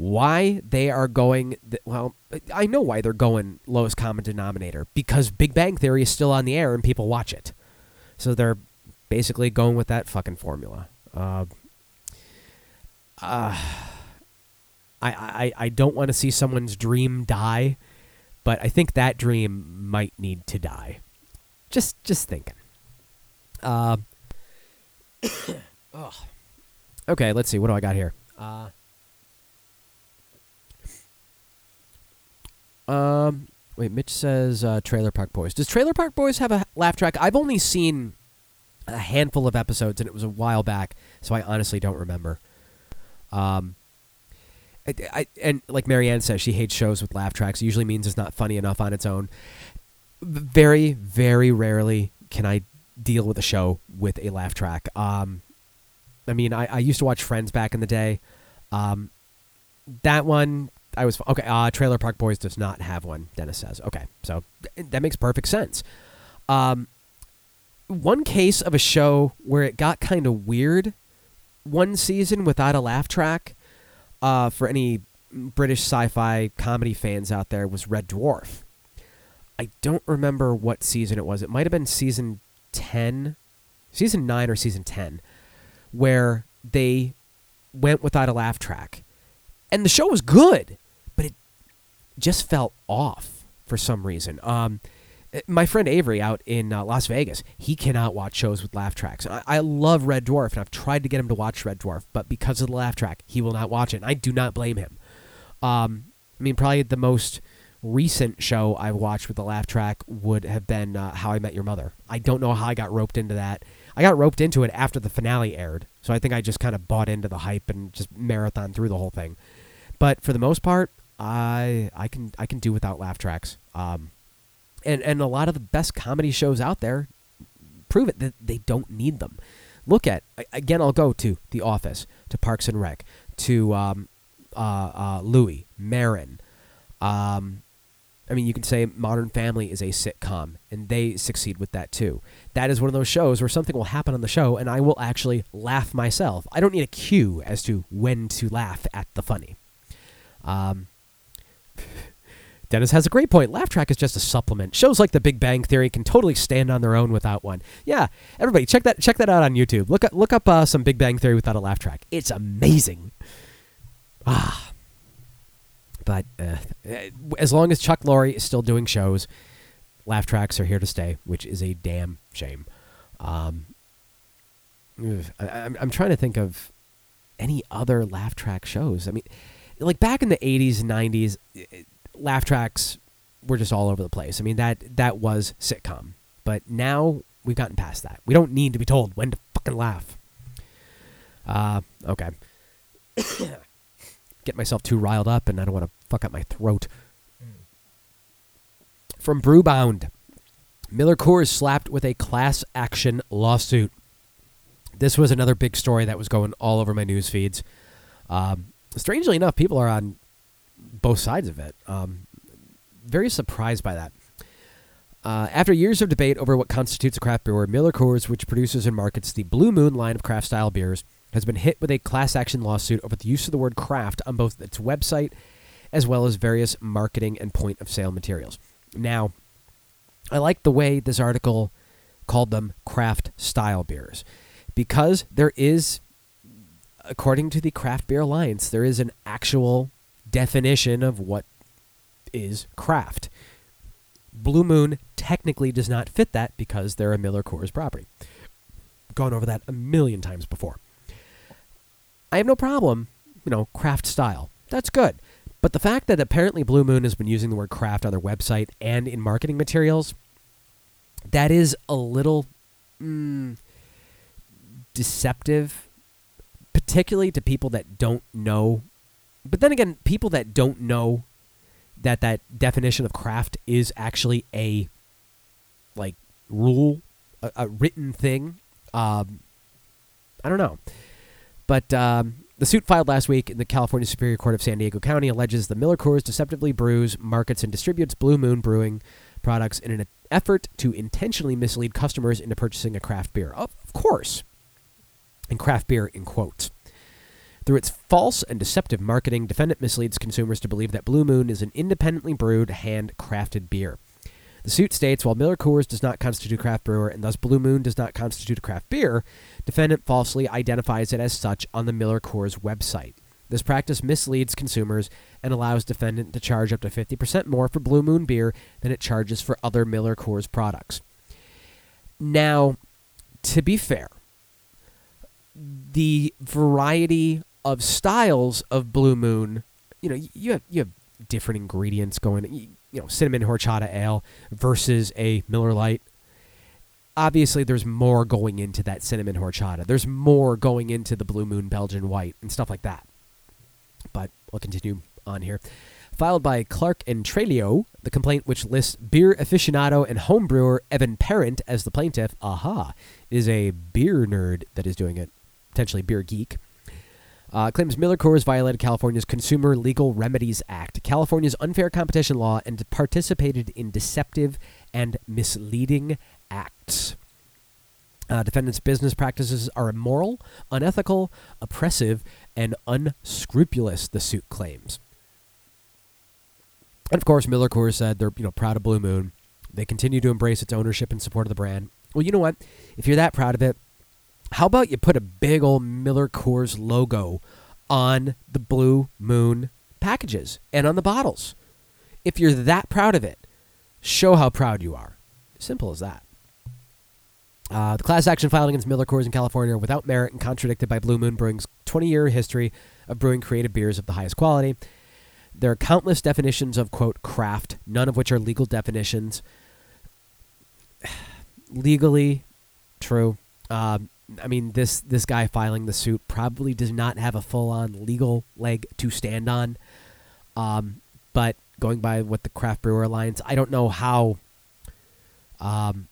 Why they are going? Th- well, I know why they're going lowest common denominator because Big Bang Theory is still on the air and people watch it, so they're basically going with that fucking formula. Uh, uh, I, I, I don't want to see someone's dream die, but I think that dream might need to die. Just just thinking. Uh. Okay, let's see. What do I got here? Uh, um, wait. Mitch says uh, Trailer Park Boys. Does Trailer Park Boys have a laugh track? I've only seen a handful of episodes, and it was a while back, so I honestly don't remember. Um, I, I, and like Marianne says, she hates shows with laugh tracks. It usually means it's not funny enough on its own. Very, very rarely can I deal with a show with a laugh track. Um, I mean, I, I used to watch Friends back in the day. Um, that one, I was okay. Uh, Trailer Park Boys does not have one. Dennis says, okay, so th- that makes perfect sense. Um, one case of a show where it got kind of weird, one season without a laugh track uh, for any British sci-fi comedy fans out there was Red Dwarf. I don't remember what season it was. It might have been season 10, season 9 or season 10 where they went without a laugh track. And the show was good, just felt off for some reason. Um, my friend Avery out in uh, Las Vegas, he cannot watch shows with laugh tracks. I, I, love Red Dwarf, and I've tried to get him to watch Red Dwarf, but because of the laugh track, he will not watch it. And I do not blame him. Um, I mean, probably the most recent show I watched with the laugh track would have been uh, How I Met Your Mother. I don't know how I got roped into that. I got roped into it after the finale aired, so I think I just kind of bought into the hype and just marathon through the whole thing. But for the most part, I I can I can do without laugh tracks. Um, and and a lot of the best comedy shows out there prove it that they don't need them. Look at again. I'll go to The Office, to Parks and Rec, to um, uh, uh, Louie, Maron. Um, I mean, you can say Modern Family is a sitcom, and they succeed with that too. That is one of those shows where something will happen on the show, and I will actually laugh myself. I don't need a cue as to when to laugh at the funny. Um, Dennis has a great point. Laugh track is just a supplement. Shows like The Big Bang Theory can totally stand on their own without one. Yeah, everybody check that check that out on YouTube. Look up look up uh, some Big Bang Theory without a laugh track. It's amazing. Ah, but uh, as long as Chuck Lorre is still doing shows, laugh tracks are here to stay, which is a damn shame. Um, I, I'm I'm trying to think of any other laugh track shows. I mean, like back in the 80s and 90s, eh, laugh tracks were just all over the place. I mean, that that was sitcom. But now we've gotten past that. We don't need to be told when to fucking laugh. Uh, okay. Get myself too riled up and I don't want to fuck up my throat. From Brewbound. Miller Coors slapped with a class action lawsuit. This was another big story that was going all over my news feeds. Um, strangely enough, people are on both sides of it. Um, very surprised by that. Uh, after years of debate over what constitutes a craft brewer, Miller Coors, which produces and markets the Blue Moon line of craft style beers, has been hit with a class action lawsuit over the use of the word craft on both its website as well as various marketing and point of sale materials. Now, I like the way this article called them craft style beers because there is, according to the Craft Beer Alliance, there is an actual definition of what is craft. Blue Moon technically does not fit that because they're a Miller Coors property. Gone over that a million times before. I have no problem, you know, craft style. That's good. But the fact that apparently Blue Moon has been using the word craft on their website and in marketing materials, that is a little mm, deceptive, particularly to people that don't know. But then again, people that don't know that that definition of craft is actually a like rule, a, a written thing. Um, I don't know, but um, the suit filed last week in the California Superior Court of San Diego County alleges the Miller Coors deceptively brews, markets, and distributes Blue Moon Brewing products in an effort to intentionally mislead customers into purchasing a craft beer. Of, of course, and craft beer in quotes. Through its false and deceptive marketing, defendant misleads consumers to believe that Blue Moon is an independently brewed, hand crafted beer. The suit states while Miller Coors does not constitute craft brewer and thus Blue Moon does not constitute a craft beer, defendant falsely identifies it as such on the Miller Coors website. This practice misleads consumers and allows defendant to charge up to 50% more for Blue Moon beer than it charges for other Miller Coors products. Now, to be fair, the variety of styles of Blue Moon, you know, you have you have different ingredients going. You know, cinnamon horchata ale versus a Miller Lite. Obviously, there's more going into that cinnamon horchata. There's more going into the Blue Moon Belgian White and stuff like that. But we'll continue on here. Filed by Clark and Treglio, the complaint which lists beer aficionado and homebrewer Evan Parent as the plaintiff. Aha, is a beer nerd that is doing it, potentially beer geek. Uh, claims Miller Coors violated California's Consumer Legal Remedies Act, California's unfair competition law, and participated in deceptive and misleading acts. Uh, defendants' business practices are immoral, unethical, oppressive, and unscrupulous. The suit claims. And of course, Miller Coors said they're you know proud of Blue Moon. They continue to embrace its ownership and support of the brand. Well, you know what? If you're that proud of it, how about you put a big old Miller Coors logo on the Blue Moon packages and on the bottles? If you're that proud of it, show how proud you are. Simple as that. Uh, the class action filed against Miller Coors in California without merit and contradicted by Blue Moon Brewing's 20 year history of brewing creative beers of the highest quality. There are countless definitions of, quote, craft, none of which are legal definitions. Legally, true. Um, I mean, this this guy filing the suit probably does not have a full on legal leg to stand on. Um, but going by what the Craft Brewer Alliance, I don't know how um,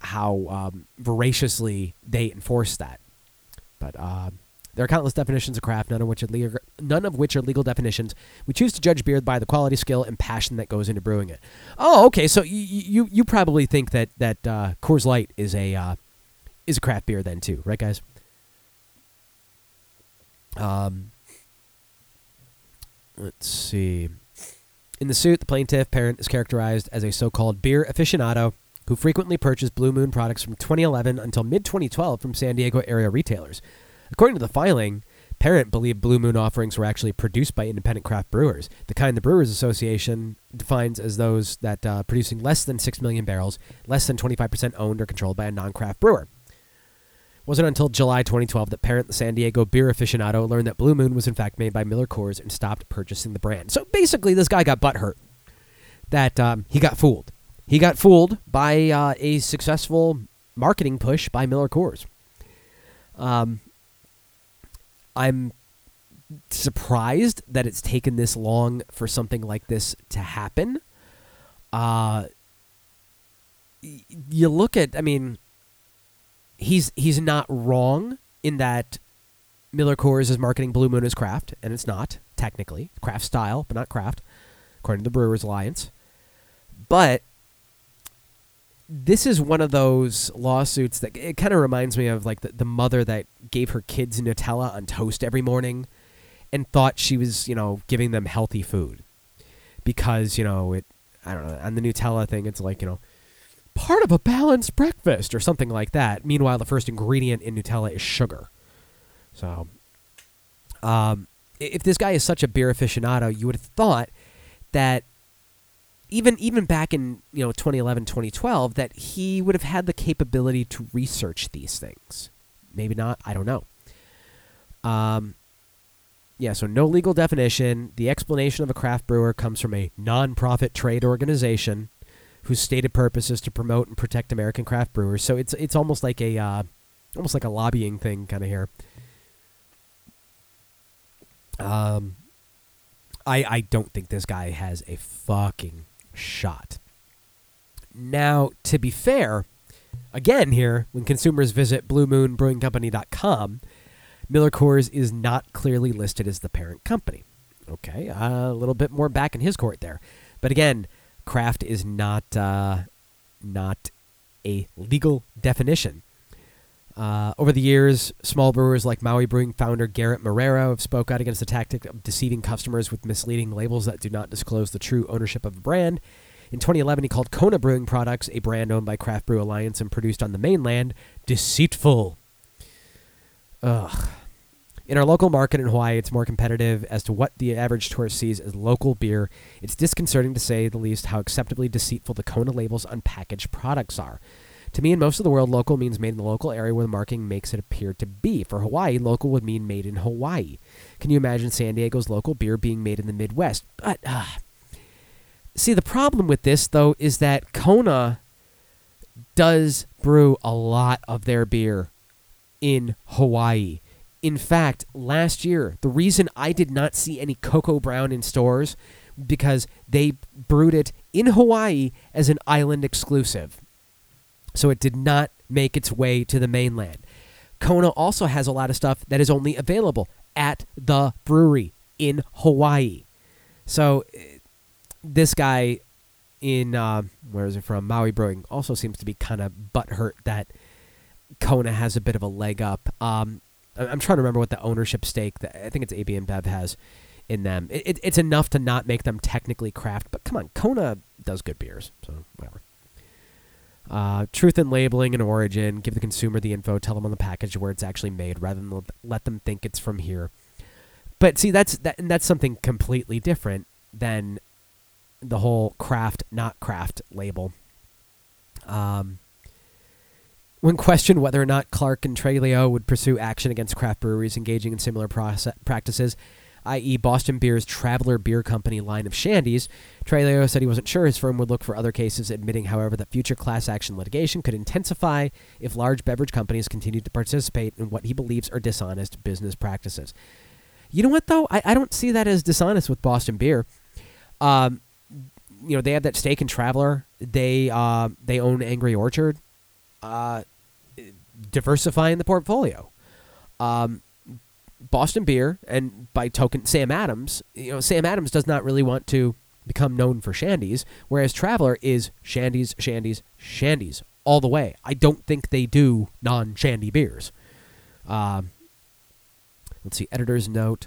how um, voraciously they enforce that. But uh, there are countless definitions of craft, none of which are legal, none of which are legal definitions. We choose to judge beer by the quality, skill, and passion that goes into brewing it. Oh, okay. So you you, you probably think that that uh, Coors Light is a uh, is craft beer then too, right, guys? Um, let's see. In the suit, the plaintiff parent is characterized as a so-called beer aficionado who frequently purchased Blue Moon products from 2011 until mid 2012 from San Diego area retailers. According to the filing, Parent believed Blue Moon offerings were actually produced by independent craft brewers, the kind the Brewers Association defines as those that uh, producing less than 6 million barrels, less than 25% owned or controlled by a non craft brewer. Wasn't until July 2012 that parent San Diego beer aficionado learned that Blue Moon was in fact made by Miller Coors and stopped purchasing the brand. So basically, this guy got butthurt that um, he got fooled. He got fooled by uh, a successful marketing push by Miller Coors. Um, I'm surprised that it's taken this long for something like this to happen. Uh, you look at, I mean, he's he's not wrong in that Miller Coors is marketing Blue Moon as craft, and it's not technically craft style, but not craft, according to the Brewers Alliance. But this is one of those lawsuits that it kind of reminds me of like the, the mother that gave her kids Nutella on toast every morning and thought she was, you know, giving them healthy food because, you know, it, I don't know, on the Nutella thing, it's like, you know, part of a balanced breakfast or something like that. Meanwhile, the first ingredient in Nutella is sugar. So, um, if this guy is such a beer aficionado, you would have thought that even even back in you know 2011 2012 that he would have had the capability to research these things. Maybe not. I don't know. Um yeah so no legal definition. The explanation of a craft brewer comes from a non-profit trade organization whose stated purpose is to promote and protect american craft brewers so it's it's almost like a uh, almost like a lobbying thing kind of here um I, I don't think this guy has a fucking shot. Now, to be fair, again here, when consumers visit BlueMoonBrewingCompany.com, Miller Coors is not clearly listed as the parent company. Okay, a little bit more back in his court there, but again, craft is not uh, not a legal definition. Uh, over the years, small brewers like Maui Brewing founder Garrett Marrero have spoke out against the tactic of deceiving customers with misleading labels that do not disclose the true ownership of a brand. In 2011, he called Kona Brewing Products, a brand owned by Craft Brew Alliance and produced on the mainland, deceitful. Ugh. In our local market in Hawaii, it's more competitive as to what the average tourist sees as local beer. It's disconcerting to say the least how acceptably deceitful the Kona labels on packaged products are. To me, in most of the world, local means made in the local area where the marketing makes it appear to be. For Hawaii, local would mean made in Hawaii. Can you imagine San Diego's local beer being made in the Midwest? But, uh, see, the problem with this, though, is that Kona does brew a lot of their beer in Hawaii. In fact, last year, the reason I did not see any Koko Brown in stores because they brewed it in Hawaii as an island exclusive so it did not make its way to the mainland. Kona also has a lot of stuff that is only available at the brewery in Hawaii. So eh, this guy in uh, where is it from? Maui Brewing also seems to be kind of butthurt that Kona has a bit of a leg up. Um, I'm trying to remember what the ownership stake that I think it's AB InBev has in them. It, it, it's enough to not make them technically craft, but come on, Kona does good beers, so whatever. Uh, truth in labeling and origin. Give the consumer the info. Tell them on the package where it's actually made, rather than let them think it's from here. But see, that's that, and that's something completely different than the whole craft not craft label. Um, when questioned whether or not Clark and Treglio would pursue action against craft breweries engaging in similar practices, i.e., Boston Beer's Traveler Beer Company line of shandies, Treglio said he wasn't sure his firm would look for other cases, admitting, however, that future class action litigation could intensify if large beverage companies continued to participate in what he believes are dishonest business practices. You know what, though? I, I don't see that as dishonest with Boston Beer. Um, you know, they have that stake in Traveler. They uh, they own Angry Orchard. Uh, diversifying the portfolio. Um, Boston Beer and by token Sam Adams, you know, Sam Adams does not really want to become known for shandies, whereas Traveler is shandies, shandies, shandies all the way. I don't think they do non-shandy beers. Um, let's see, editor's note.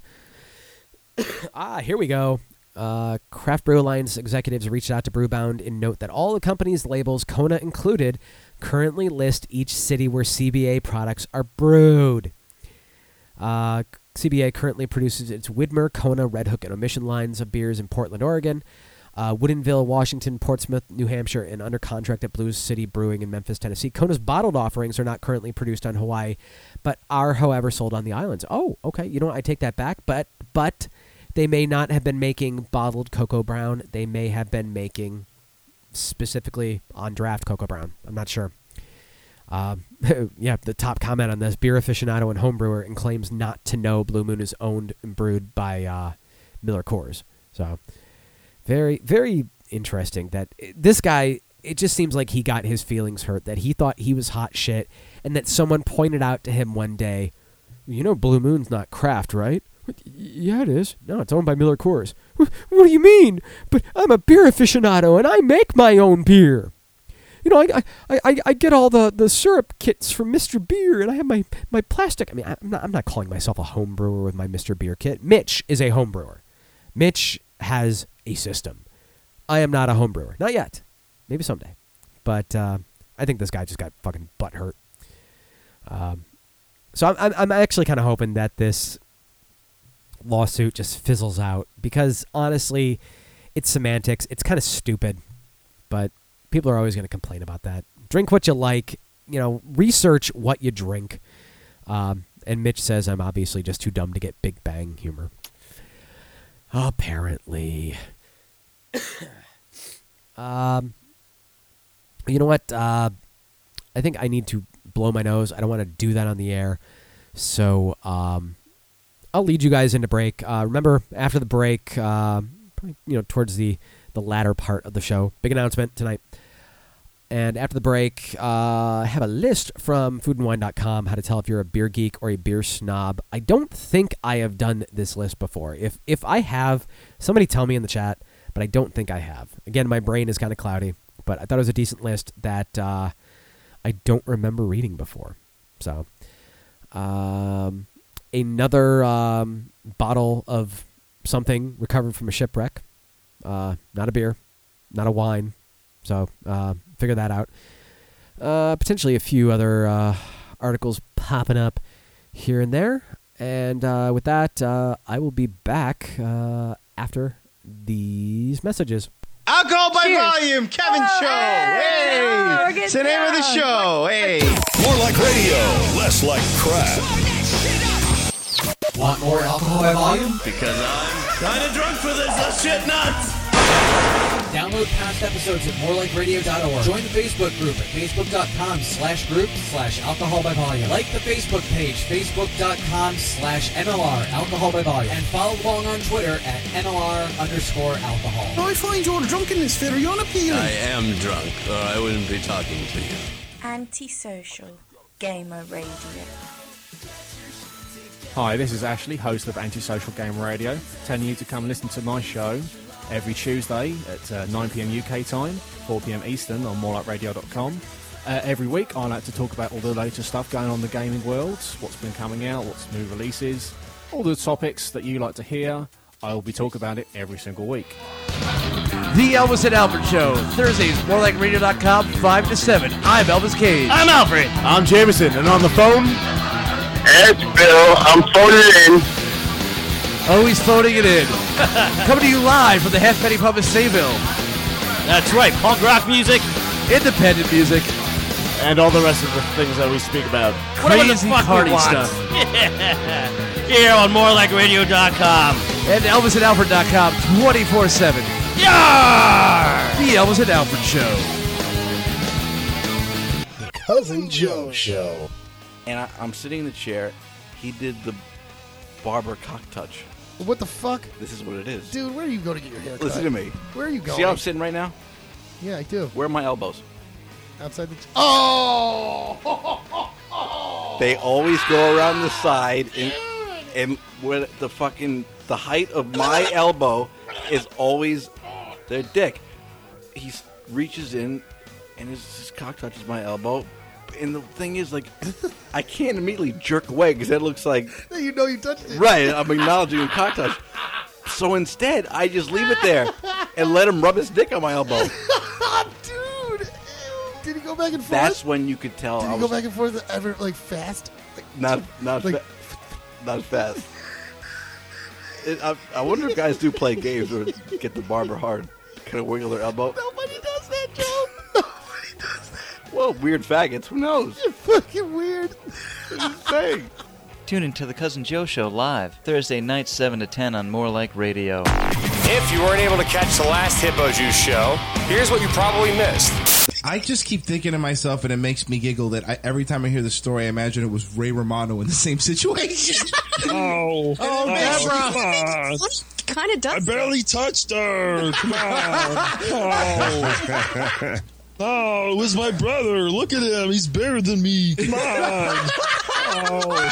ah, here we go. Uh, Craft Brew Alliance executives reached out to Brewbound in note that all the company's labels, Kona included, currently list each city where CBA products are brewed. Uh, CBA currently produces its Widmer, Kona, Redhook, and Omission lines of beers in Portland, Oregon. uh, Woodinville, Washington, Portsmouth, New Hampshire, and under contract at Blues City Brewing in Memphis, Tennessee. Kona's bottled offerings are not currently produced on Hawaii, but are, however, sold on the islands. Oh, okay. You know what? I take that back. But but they may not have been making bottled Koko Brown. They may have been making specifically on draft Koko Brown. I'm not sure. Um, yeah, the top comment on this: beer aficionado and homebrewer, and claims not to know Blue Moon is owned and brewed by uh, Miller Coors. So, very, very interesting that this guy. It just seems like he got his feelings hurt. That he thought he was hot shit, and that someone pointed out to him one day, "You know, Blue Moon's not craft, right?" Yeah, it is. No, it's owned by Miller Coors. What do you mean? But I'm a beer aficionado and I make my own beer. You know, I, I, I, I get all the, the syrup kits from Mr. Beer, and I have my, my plastic. I mean, I'm not, I'm not calling myself a home brewer with my Mr. Beer kit. Mitch is a home brewer. Mitch has a system. I am not a home brewer. Not yet. Maybe someday. But uh, I think this guy just got fucking butt hurt. Um, so I'm, I'm, I'm actually kind of hoping that this lawsuit just fizzles out because honestly, it's semantics. It's kind of stupid, but people are always going to complain about that. Drink what you like. You know, research what you drink. Um, and Mitch says I'm obviously just too dumb to get Big Bang humor. Apparently. um, you know what? Uh, I think I need to blow my nose. I don't want to do that on the air. So, um, I'll lead you guys into break. Uh, remember, after the break, uh, you know, towards the the latter part of the show, big announcement tonight. And after the break, uh, I have a list from foodandwine.com how to tell if you're a beer geek or a beer snob. I don't think I have done this list before. If if I have, somebody tell me in the chat, but I don't think I have. Again, my brain is kind of cloudy, but I thought it was a decent list that uh, I don't remember reading before. So, um, another um, bottle of something recovered from a shipwreck. Uh, not a beer, not a wine. So uh, figure that out. Uh, potentially a few other uh, articles popping up here and there. And uh, with that, uh, I will be back uh, after these messages. Alcohol by Cheers. volume, Kevin Oh, Show. hey, Hey, oh, it's get the name of the show. Hey, More like radio, less like crap. Want more alcohol by volume? Because I'm kind of drunk for this. This shit nuts. Download past episodes at morelikeradio.org. Join the Facebook group at facebook.com slash group slash alcohol by volume. Like the Facebook page, facebook.com slash MLR alcohol by volume. And follow along on Twitter at MLR underscore alcohol. I find your drunkenness very unappealing. I am drunk, or I wouldn't be talking to you. Antisocial Gamer Radio. Hi, this is Ashley, host of Antisocial Game Radio, telling you to come listen to my show every Tuesday at uh, 9pm UK time, 4pm Eastern on morelikeradio.com. Uh, every week, I like to talk about all the latest stuff going on in the gaming world, what's been coming out, what's new releases, all the topics that you like to hear. I will be talking about it every single week. The Elvis and Alfred Show, Thursdays, morelikeradio.com, 5 to 7. I'm Elvis Cage. I'm Alfred. I'm Jameson, and on the phone, It's Bill. I'm phoning in. oh, he's phoning it in. Coming to you live from the Half Penny Pub in Sayville. That's right, punk rock music. Independent music. And all the rest of the things that we speak about. Whatever the Crazy fuck we party want. stuff. Yeah. Here on morelikeradio.com. And ElvisandAlfred.com, 24 7. Yar! The Elvis and Alfred Show. The Cousin Joe Show. And I, I'm sitting in the chair. He did the barber cock touch. What the fuck? This is what it is. Dude, where are you going to get your hair cut? Listen to me. Where are you going? See how I'm sitting right now? Yeah, I do. Where are my elbows? Outside the. oh! They always go around the side, and and where the fucking the height of my elbow is always their dick. He reaches in, and his, his cock touches my elbow. And the thing is, like, I can't immediately jerk away because that looks like you know you touched it. right. I'm acknowledging a cock touch. So instead, I just leave it there and let him rub his dick on my elbow. Dude! Did he go back and forth? That's when you could tell Did I he was go back and forth ever, like, fast? Like, not not like, fa- not fast. It, I, I wonder if guys do play games or get the barber hard. kind of wiggle their elbow. Nobody does that, Joe. Nobody does that. Well, weird faggots. Who knows? You're fucking weird. Thing. Tune into the Cousin Joe Show live Thursday night, 7 to 10 on More Like Radio. If you weren't able to catch the last Hippo Juice show, here's what you probably missed. I just keep thinking to myself, and it makes me giggle that I, every time I hear the story, I imagine it was Ray Romano in the same situation. Oh, Oh, Deborah. come on. Kind of does. I barely touched her. Come on. Oh. Oh, it was my brother. Look at him. He's bigger than me. Come on. Oh.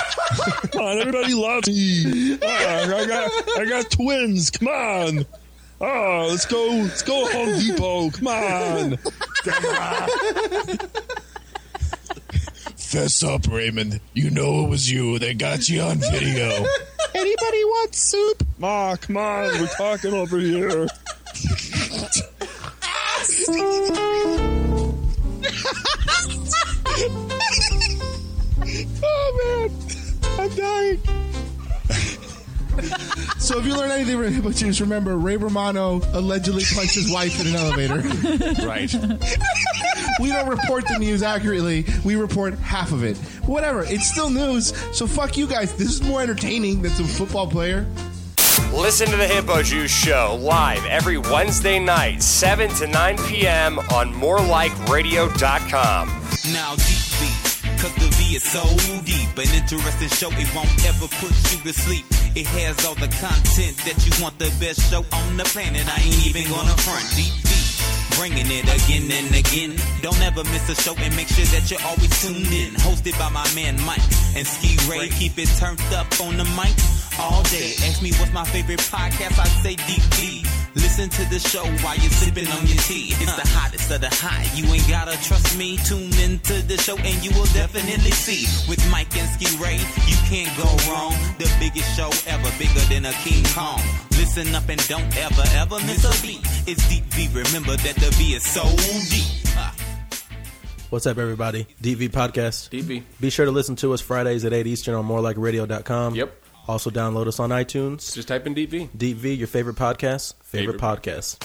Come on, everybody loves me. Oh, I got I got twins. Come on. Oh, let's go. Let's go Home Depot. Come on. Fess up, Raymond. You know it was you. They got you on video. Anybody want soup? Ma, come on. We're talking over here. Oh man, I'm dying. so if you learn anything from Hippo Juice, remember Ray Romano allegedly punched his wife in an elevator. Right. we don't report the news accurately. We report half of it. Whatever. It's still news. So fuck you guys. This is more entertaining than some football player. Listen to the Hippo Juice show live every Wednesday night, 7 to 9 p.m. on morelikeradio.com. Now deep V, cause the V is so deep. An interesting show, it won't ever put you to sleep. It has all the content that you want, the best show on the planet. I ain't even gonna front deep V. Bringing it again and again. Don't ever miss a show and make sure that you're always tuned in. Hosted by my man Mike and Ski Ray. Keep it turned up on the mic all day. Ask me what's my favorite podcast, I say deep V. Listen to the show while you're sipping on your tea. It's the hottest of the hot. You ain't gotta trust me. Tune into the show and you will definitely see. With Mike and Ski Ray, you can't go wrong. The biggest show ever, bigger than a King Kong. Listen up and don't ever, ever miss a beat. It's Deep V. Remember that the V is so deep. What's up, everybody? DV Podcast. DV. Be sure to listen to us Fridays at 8 Eastern on morelikeradio.com. Yep. Also, download us on iTunes. Just type in DV. DV, your favorite podcast. Favorite, Favorite. podcast.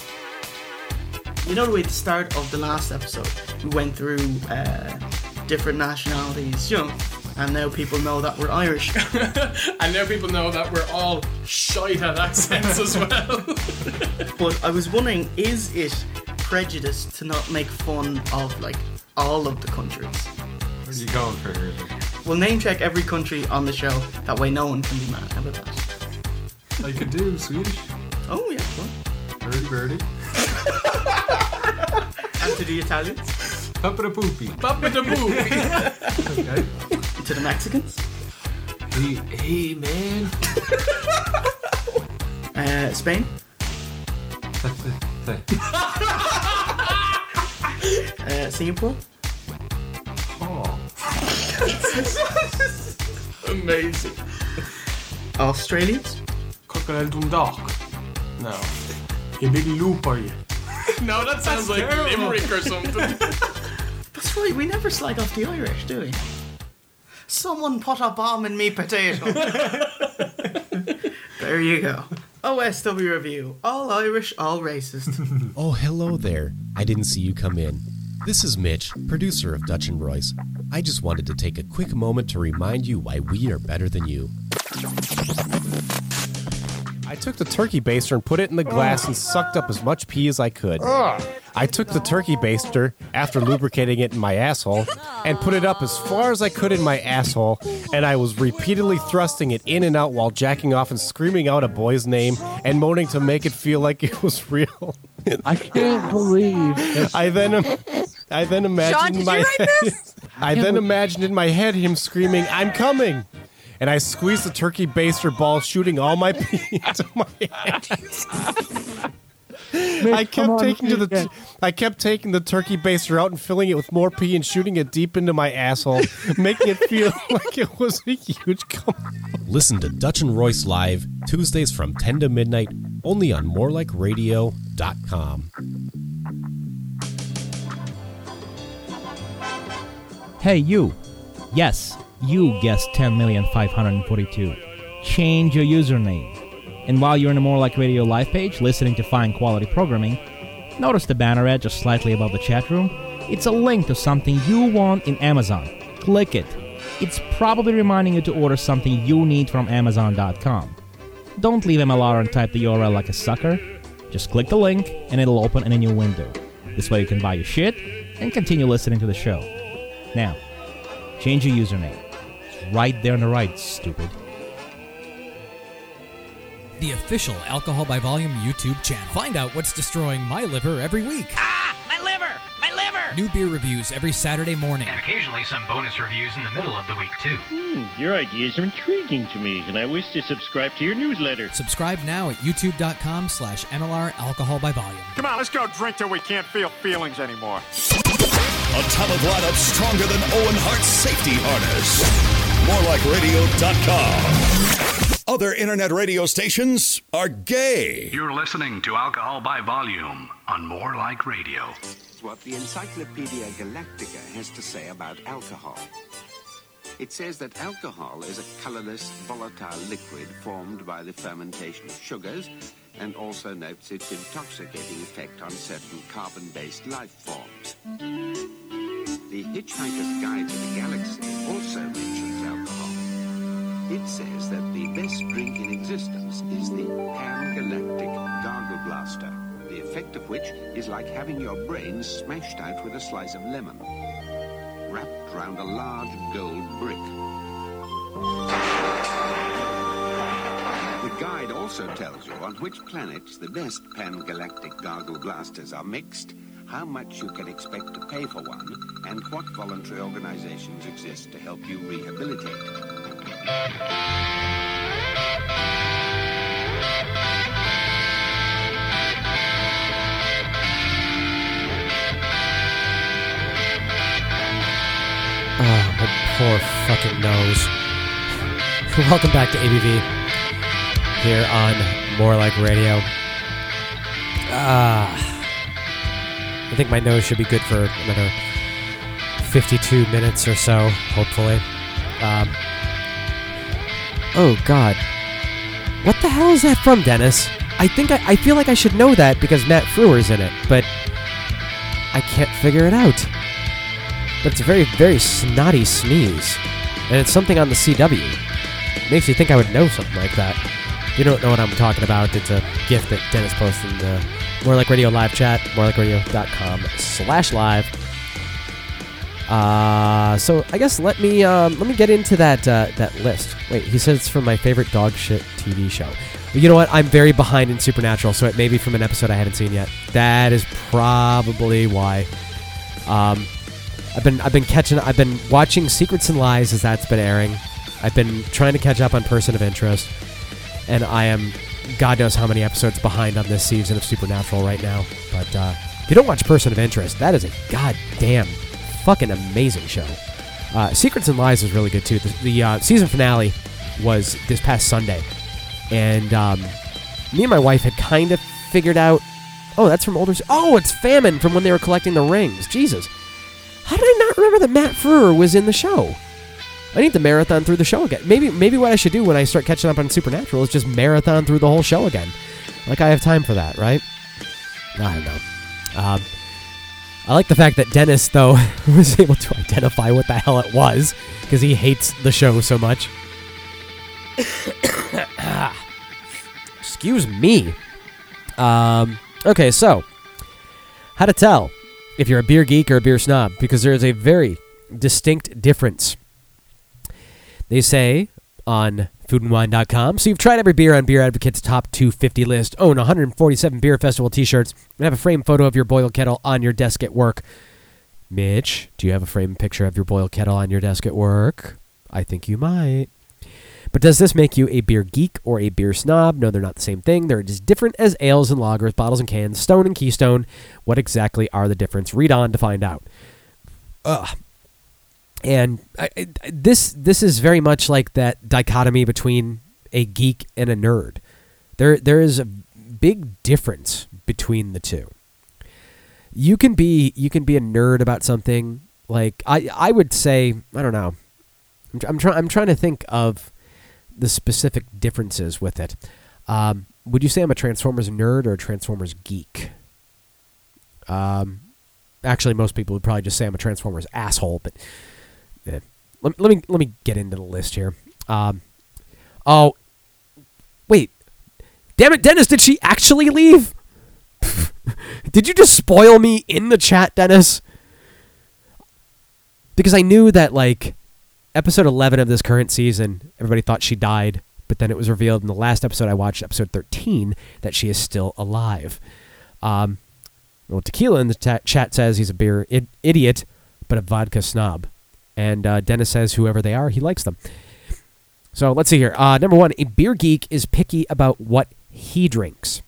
You know the way at the start of the last episode, we went through uh, different nationalities, you know, and now people know that we're Irish. and now people know that we're all shite at accents as well. but I was wondering, is it prejudice to not make fun of like all of the countries? Where's you going for here? We'll name check every country on the show. That way, no one can be mad. How about that? I could do Swedish. Oh yeah. Well. Birdie birdie. And to the Italians. Papa da poopy. Papa da poopy. okay. To the Mexicans. Hey, hey man. Uh, Spain. Uh, Singapore. Amazing. Australians. Crocodile Dundalk. No. You big loop are you? no, that sounds like terrible. Limerick or something. That's right. We never slag off the Irish, do we? Someone put a bomb in me potato. there you go. OSW review. All Irish, all racist. Oh, hello there. I didn't see you come in. This is Mitch, producer of Dutch and Royce. I just wanted to take a quick moment to remind you why we are better than you. I took the turkey baster and put it in the glass and sucked up as much pee as I could. I took the turkey baster after lubricating it in my asshole and put it up as far as I could in my asshole, and I was repeatedly thrusting it in and out while jacking off and screaming out a boy's name and moaning to make it feel like it was real. I can't believe. I then, I then imagined did you write this? I then imagined in my head him screaming, "I'm coming!" And I squeezed the turkey baster ball, shooting all my pee into my hands. I kept taking to the again. I kept taking the turkey baster out and filling it with more pee and shooting it deep into my asshole, making it feel like it was a huge cum. Listen to Dutch and Royce live Tuesdays from 10 to midnight only on morelikeradio.com. Hey, you. Yes, you guessed 10,542. Change your username. And while you're in the More Like Radio live page listening to fine quality programming, Notice the banner ad just slightly above the chat room? It's a link to something you want in Amazon. Click it. It's probably reminding you to order something you need from Amazon.com. Don't leave MLR and type the URL like a sucker. Just click the link and it'll open in a new window. This way you can buy your shit and continue listening to the show. Now, change your username. It's right there on the right, stupid. The official Alcohol by Volume YouTube channel. Find out what's destroying my liver every week. Ah, my liver! My liver! New beer reviews every Saturday morning. And occasionally some bonus reviews in the middle of the week, too. Hmm, your ideas are intriguing to me, and I wish to subscribe to your newsletter. Subscribe now at youtube.com slash MLR Alcohol by Volume. Come on, let's go drink till we can't feel feelings anymore. A talent lineup stronger than Owen Hart's safety harness. MoreLikeRadio.com. Other internet radio stations are gay. You're listening to Alcohol by Volume on More Like Radio. It's what the Encyclopedia Galactica has to say about alcohol. It says that alcohol is a colorless, volatile liquid formed by the fermentation of sugars and also notes its intoxicating effect on certain carbon based life forms. The Hitchhiker's Guide to the Galaxy also mentions alcohol. It says that the best drink in existence is the Pan Galactic Gargle Blaster, the effect of which is like having your brain smashed out with a slice of lemon, wrapped round a large gold brick. Guide also tells you on which planets the best pan-galactic gargle blasters are mixed, how much you can expect to pay for one, and what voluntary organizations exist to help you rehabilitate. Oh, my poor fucking nose. Welcome back to ABV here on More Like Radio. Ah, I think my nose should be good for another 52 minutes or so, hopefully. Um, oh, God. What the hell is that from, Dennis? I think I, I feel like I should know that because Matt Frewer's in it, but I can't figure it out. But it's a very, very snotty sneeze. And it's something on the CW. It Makes you think I would know something like that. You don't know what I'm talking about, it's a gift that Dennis posted in the More Like Radio live chat, morelikeradio.com slash live. Uh, so I guess let me um, let me get into that uh, that list. Wait, he says it's from my favorite dog shit TV show. You know what? I'm very behind in Supernatural, so it may be from an episode I haven't seen yet. That is probably why. Um, I've been I've been catching I've been watching Secrets and Lies as that's been airing. I've been trying to catch up on Person of Interest, and I am God knows how many episodes behind on this season of Supernatural right now. But uh, if you don't watch Person of Interest, that is a goddamn fucking amazing show. Uh, Secrets and Lies was really good too. The, the uh, season finale was this past Sunday, and um, me and my wife had kind of figured out. Oh, that's from older. Oh, it's Famine from when they were collecting the rings. Jesus, how did I not remember that Matt Frewer was in the show? I need to marathon through the show again. Maybe maybe what I should do when I start catching up on Supernatural is just marathon through the whole show again. Like I have time for that, right? I don't know. Um, I like the fact that Dennis, though, was able to identify what the hell it was because he hates the show so much. Excuse me. Um, okay, so how to tell if you're a beer geek or a beer snob because there is a very distinct difference. They say on foodandwine.com. So you've tried every beer on Beer Advocate's top 250 list, own 147 beer festival t-shirts, and have a framed photo of your boil kettle on your desk at work. Mitch, do you have a framed picture of your boil kettle on your desk at work? I think you might. But does this make you a beer geek or a beer snob? No, they're not the same thing. They're as different as ales and lagers, bottles and cans, stone and keystone. What exactly are the difference? Read on to find out. Ugh. And I, I, this this is very much like that dichotomy between a geek and a nerd. There there is a big difference between the two. You can be you can be a nerd about something like I I would say I don't know. I'm, I'm trying I'm trying to think of the specific differences with it. Um, would you say I'm a Transformers nerd or a Transformers geek? Um, actually, most people would probably just say I'm a Transformers asshole, but. Let, let me let me get into the list here. Um, oh, wait, damn it, Dennis! Did she actually leave? did you just spoil me in the chat, Dennis? Because I knew that like episode 11 of this current season, everybody thought she died, but then it was revealed in the last episode I watched, episode 13, that she is still alive. Um, well, Tequila in the chat says he's a beer I- idiot, but a vodka snob. And uh, Dennis says whoever they are, he likes them. So let's see here. Uh, number one, a beer geek is picky about what he drinks.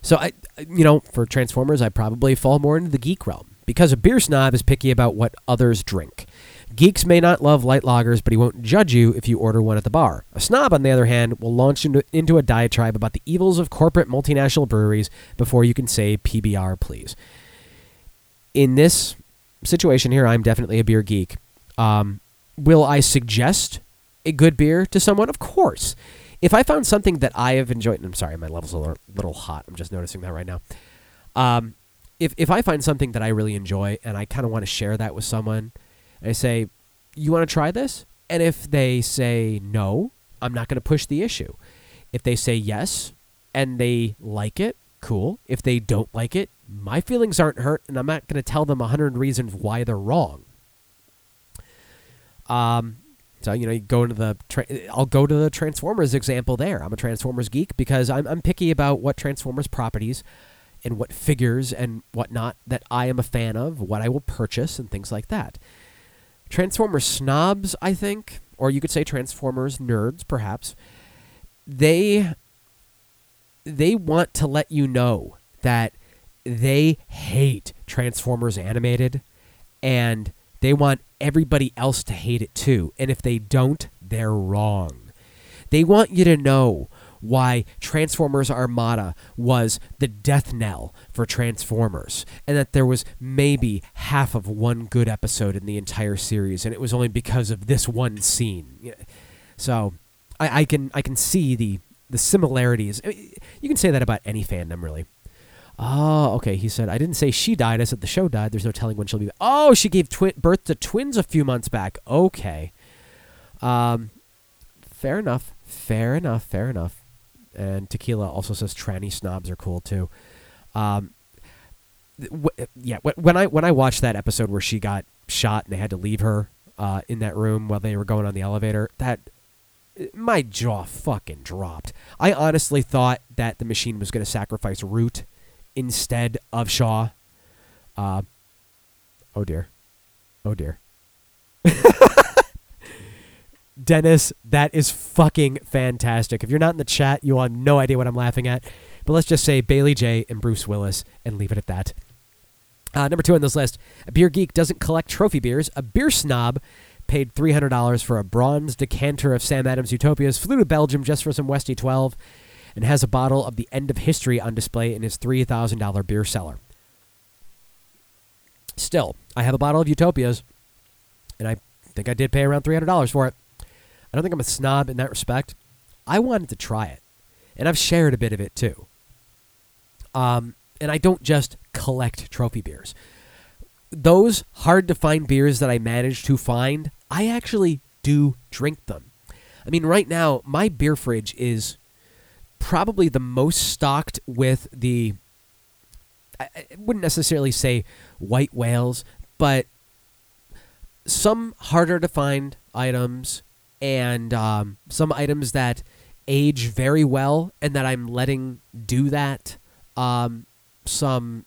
So I, you know, for Transformers, I probably fall more into the geek realm because a beer snob is picky about what others drink. Geeks may not love light lagers, but he won't judge you if you order one at the bar. A snob, on the other hand, will launch into, into a diatribe about the evils of corporate multinational breweries before you can say PBR, please. In this situation here, I'm definitely a beer geek. Um, will I suggest a good beer to someone? Of course. If I found something that I have enjoyed, and I'm sorry, my level's are a little, little hot. I'm just noticing that right now. Um, if if I find something that I really enjoy and I kind of want to share that with someone, I say, "You want to try this?" And if they say no, I'm not going to push the issue. If they say yes and they like it, cool. If they don't like it, my feelings aren't hurt, and I'm not going to tell them a hundred reasons why they're wrong. Um, so you know, you go to the tra- I'll go to the Transformers example there. I'm a Transformers geek because I'm I'm picky about what Transformers properties and what figures and whatnot that I am a fan of, what I will purchase, and things like that. Transformers snobs, I think, or you could say Transformers nerds, perhaps. They they want to let you know that they hate Transformers animated and they want everybody else to hate it too. And if they don't, they're wrong. They want you to know why Transformers Armada was the death knell for Transformers, and that there was maybe half of one good episode in the entire series, and it was only because of this one scene. So, I, I can I can see the the similarities. You can say that about any fandom, really. Oh, okay. He said, I didn't say she died. I said the show died. There's no telling when she'll be. Oh, she gave twi- birth to twins a few months back. Okay. Um, fair enough. Fair enough. Fair enough. And Tequila also says tranny snobs are cool too. Um, yeah. When I when I watched that episode where she got shot and they had to leave her uh, in that room while they were going on the elevator, that my jaw fucking dropped. I honestly thought that the machine was going to sacrifice Root instead of Shaw. Uh, oh dear. Oh dear. Dennis, that is fucking fantastic. If you're not in the chat, you'll have no idea what I'm laughing at. But let's just say Bailey J and Bruce Willis and leave it at that. Uh, number two on this list a beer geek doesn't collect trophy beers. A beer snob paid $300 for a bronze decanter of Sam Adams Utopias, flew to Belgium just for some Westy 12, and has a bottle of the end of history on display in his $3,000 beer cellar. Still, I have a bottle of Utopias, and I think I did pay around $300 for it. I don't think I'm a snob in that respect. I wanted to try it, and I've shared a bit of it too. Um, and I don't just collect trophy beers. Those hard to find beers that I managed to find, I actually do drink them. I mean, right now, my beer fridge is probably the most stocked with the. I, wouldn't necessarily say white whales, but some harder to find items and um, some items that age very well and that I'm letting do that. Um, some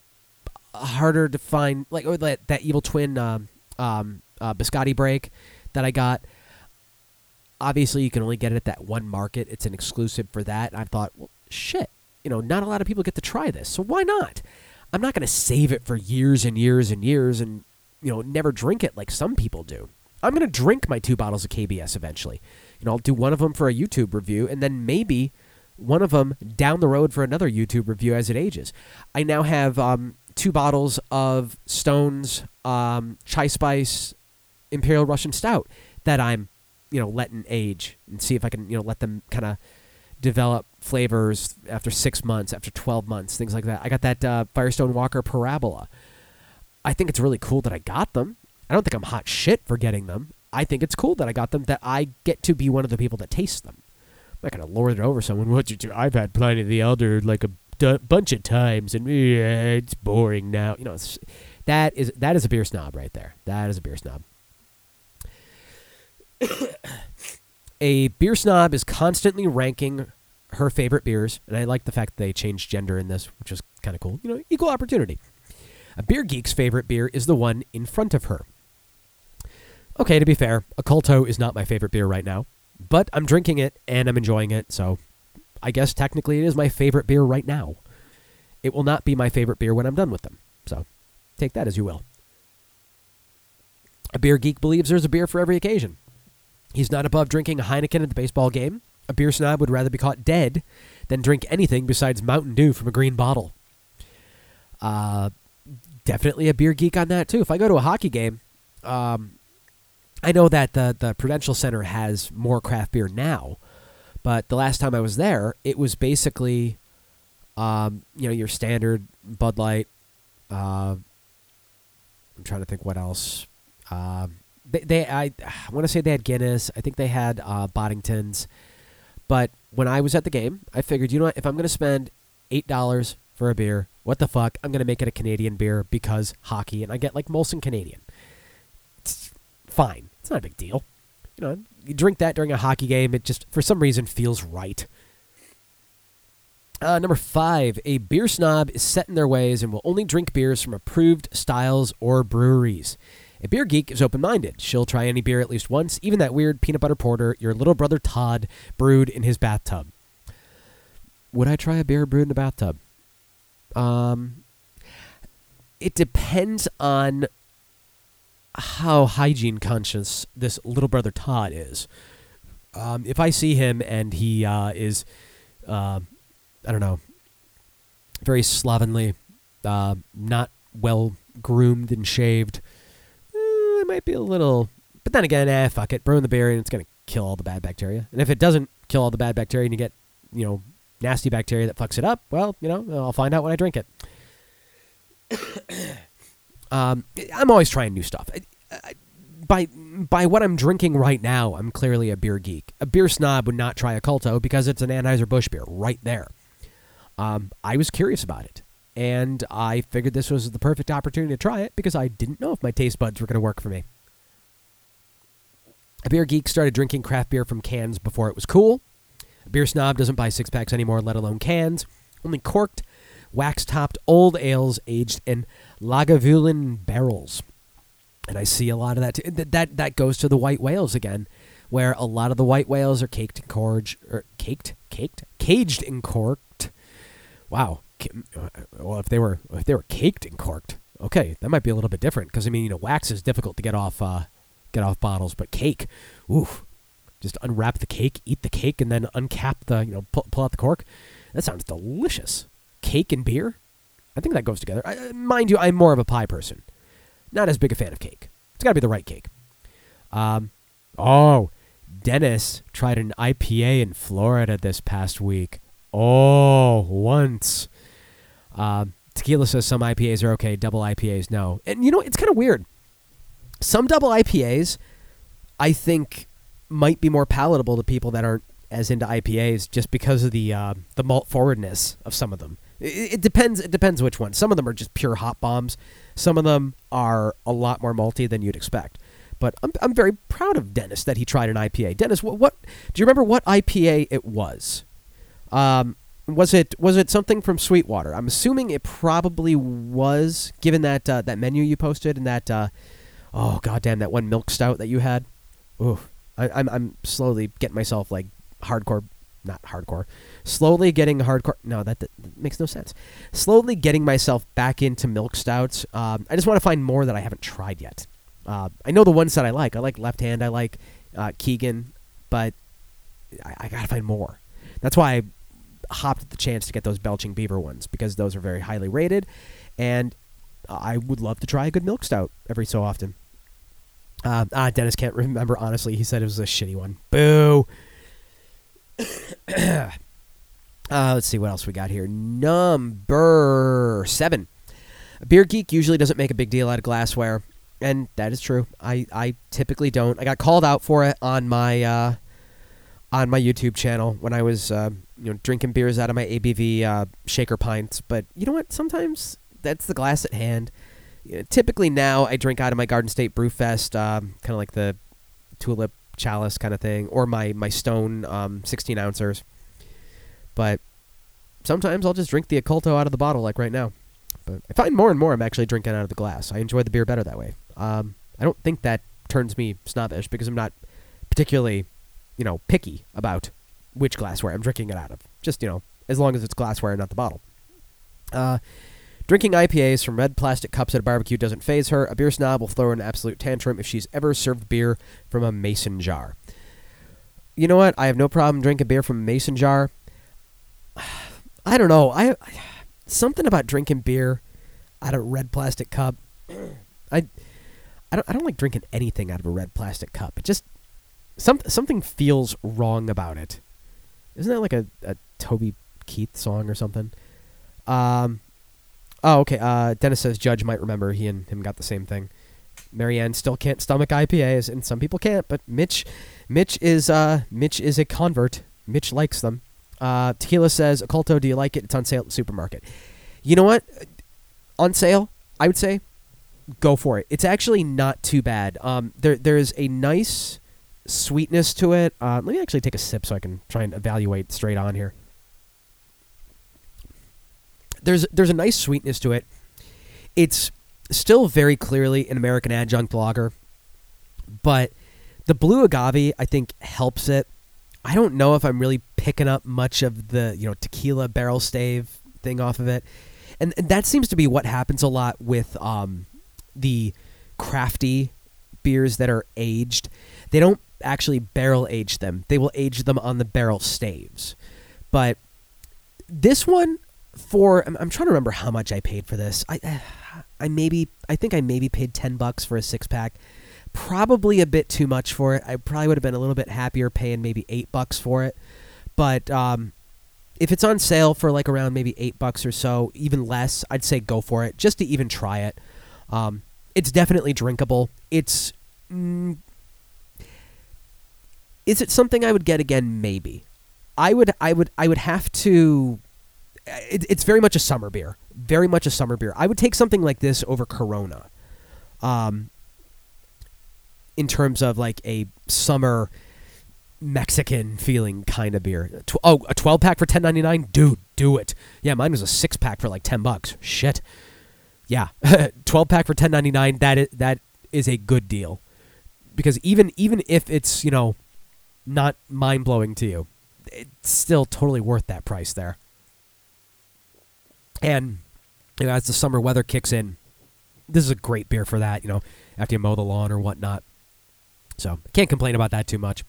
harder to find, like or that, that evil twin um, um, uh, biscotti break that I got. Obviously, you can only get it at that one market. It's an exclusive for that. And I thought, well, shit, you know, not a lot of people get to try this, so why not? I'm not going to save it for years and years and years and you know never drink it like some people do. I'm going to drink my two bottles of KBS eventually. You know, I'll do one of them for a YouTube review, and then maybe one of them down the road for another YouTube review as it ages. I now have um, two bottles of Stone's um, Chai Spice Imperial Russian Stout that I'm, you know, letting age and see if I can, you know, let them kind of develop flavors after six months, after 12 months, things like that. I got that uh, Firestone Walker Parabola. I think it's really cool that I got them. I don't think I'm hot shit for getting them. I think it's cool that I got them, that I get to be one of the people that taste them. I'm not to lord it over someone. What you do? I've had Pliny the Elder like a d- bunch of times, and yeah, it's boring now. You know, that is that is a beer snob right there. That is a beer snob. a beer snob is constantly ranking her favorite beers, and I like the fact that they changed gender in this, which is kind of cool. You know, equal opportunity. A beer geek's favorite beer is the one in front of her. Okay, to be fair, Oculto is not my favorite beer right now, but I'm drinking it and I'm enjoying it, so I guess technically it is my favorite beer right now. It will not be my favorite beer when I'm done with them, so take that as you will. A beer geek believes there's a beer for every occasion. He's not above drinking a Heineken at the baseball game. A beer snob would rather be caught dead than drink anything besides Mountain Dew from a green bottle. Uh, definitely a beer geek on that too. If I go to a hockey game, um, I know that the the Prudential Center has more craft beer now, but the last time I was there, it was basically, um, you know, your standard Bud Light. Uh, I'm trying to think what else. Um, they, they I, I want to say they had Guinness. I think they had uh, Boddingtons. But when I was at the game, I figured, you know what? If I'm going to spend eight dollars for a beer, what the fuck? I'm going to make it a Canadian beer because hockey, and I get like Molson Canadian. It's fine. It's not a big deal. You know, you drink that during a hockey game. It just, for some reason, feels right. Uh, number five, a beer snob is set in their ways and will only drink beers from approved styles or breweries. A beer geek is open minded. She'll try any beer at least once, even that weird peanut butter porter your little brother Todd brewed in his bathtub. Would I try a beer brewed in a bathtub? Um, it depends on how hygiene conscious this little brother Todd is. Um, if I see him and he uh, is, uh, I don't know, very slovenly, uh, not well groomed and shaved, it might be a little. But then again, eh, fuck it, brewing the beer and it's gonna kill all the bad bacteria. And if it doesn't kill all the bad bacteria and you get, you know, nasty bacteria that fucks it up, well, you know, I'll find out when I drink it. Um, I'm always trying new stuff. I, I, by by what I'm drinking right now, I'm clearly a beer geek. A beer snob would not try Oculto because it's an Anheuser Busch beer right there. Um, I was curious about it, and I figured this was the perfect opportunity to try it because I didn't know if my taste buds were going to work for me. A beer geek started drinking craft beer from cans before it was cool. A beer snob doesn't buy six packs anymore, let alone cans. Only corked, wax topped old ales aged in Lagavulin barrels. And I see a lot of that. Too. That, that goes to the white whales again, where a lot of the white whales are caked corged, or er, caked, caked, caged and corked. Wow. Well, if they were if they were caked and corked, okay, that might be a little bit different. Because I mean, you know, wax is difficult to get off uh, get off bottles, but cake, oof, just unwrap the cake, eat the cake, and then uncap the you know pull, pull out the cork. That sounds delicious. Cake and beer. I think that goes together. I, mind you, I'm more of a pie person. Not as big a fan of cake. It's got to be the right cake. Um, oh, Dennis tried an IPA in Florida this past week. Oh, once. Um, Tequila says some IPAs are okay, double IPAs no. And you know, it's kind of weird. Some double IPAs, I think, might be more palatable to people that aren't as into IPAs just because of the uh, the malt forwardness of some of them. It, it, depends. It depends which one. Some of them are just pure hot bombs. Some of them are a lot more malty than you'd expect. But I'm, I'm very proud of Dennis that he tried an IPA. Dennis, what, what do you remember? What IPA it was? Um, was it was it something from Sweetwater? I'm assuming it probably was, given that uh, that menu you posted and that uh, oh goddamn that one milk stout that you had. Ooh, I, I'm I'm slowly getting myself like hardcore not hardcore. Slowly getting hardcore. No, that, that, makes no sense. Slowly getting myself back into milk stouts. Um, I just want to find more that I haven't tried yet. Uh, I know the ones that I like. I like Left Hand. I like uh, Keegan, but I, I, gotta find more. That's why I hopped at the chance to get those Belching Beaver ones because those are very highly rated, and I would love to try a good milk stout every so often. Uh, ah, Dennis can't remember honestly. He said it was a shitty one. Boo. let's see what else we got here. Number seven. A beer geek usually doesn't make a big deal out of glassware, and that is true. I, I typically don't. I got called out for it on my uh, on my YouTube channel when I was uh, you know drinking beers out of my ABV uh, shaker pints. But you know what? Sometimes that's the glass at hand. You know, typically now I drink out of my Garden State Brewfest, um, kind of like the tulip chalice kind of thing, or my my Stone um, 16 ouncers. But sometimes I'll just drink the Oculto out of the bottle, like right now. But I find more and more I'm actually drinking out of the glass. I enjoy the beer better that way. Um, I don't think that turns me snobbish because I'm not particularly, you know, picky about which glassware I'm drinking it out of. Just you know, as long as it's glassware, and not the bottle. Uh, drinking IPAs from red plastic cups at a barbecue doesn't phase her. A beer snob will throw an absolute tantrum if she's ever served beer from a mason jar. You know what? I have no problem drinking beer from a mason jar. I don't know. I something about drinking beer out of a red plastic cup. I I don't I don't like drinking anything out of a red plastic cup. It just some something feels wrong about it. Isn't that like a, a Toby Keith song or something? Um Oh, okay. Uh, Dennis says Judge might remember he and him got the same thing. Marianne still can't stomach IPAs, and some people can't. But Mitch, Mitch is uh, Mitch is a convert. Mitch likes them. Uh, Tequila says, "Oculto, do you like it? It's on sale at the supermarket." You know what? On sale, I would say, go for it. It's actually not too bad. Um, there there is a nice sweetness to it. Uh, let me actually take a sip so I can try and evaluate straight on here. There's there's a nice sweetness to it. It's still very clearly an American adjunct lager, but the blue agave I think helps it. I don't know if I'm really picking up much of the you know tequila barrel stave thing off of it, and, and that seems to be what happens a lot with um, the crafty beers that are aged. They don't actually barrel age them; they will age them on the barrel staves. But this one, for I'm, trying to remember how much I paid for this. I I maybe I think I maybe paid ten bucks for a six pack probably a bit too much for it. I probably would have been a little bit happier paying maybe eight bucks for it. But um, if it's on sale for like around maybe eight bucks or so, even less, I'd say go for it just to even try it. Um, it's definitely drinkable. It's mm, is it something I would get again? Maybe. I would. I would. I would have to. It, it's very much a summer beer. Very much a summer beer. I would take something like this over Corona. Um, in terms of like a summer Mexican feeling kind of beer. Oh, a 12 pack for 10.99? Dude, do it. Yeah, mine was a 6 pack for like 10 bucks. Shit. Yeah. 12 pack for 10.99 that is, that is a good deal. Because even even if it's, you know, not mind-blowing to you, it's still totally worth that price there. And you know, as the summer weather kicks in, this is a great beer for that, you know, after you mow the lawn or whatnot. So can't complain about that too much.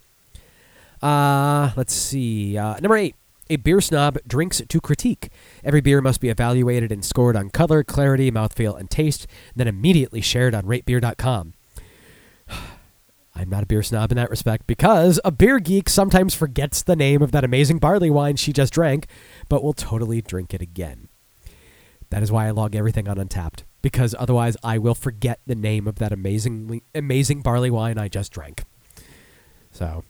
Uh, let's see. Uh, number eight. A beer snob drinks to critique. Every beer must be evaluated and scored on color, clarity, mouthfeel, and taste, then immediately shared on ratebeer.com. I'm not a beer snob in that respect because a beer geek sometimes forgets the name of that amazing barley wine she just drank, but will totally drink it again. That is why I log everything on Untappd because otherwise I will forget the name of that amazingly amazing barley wine I just drank. So,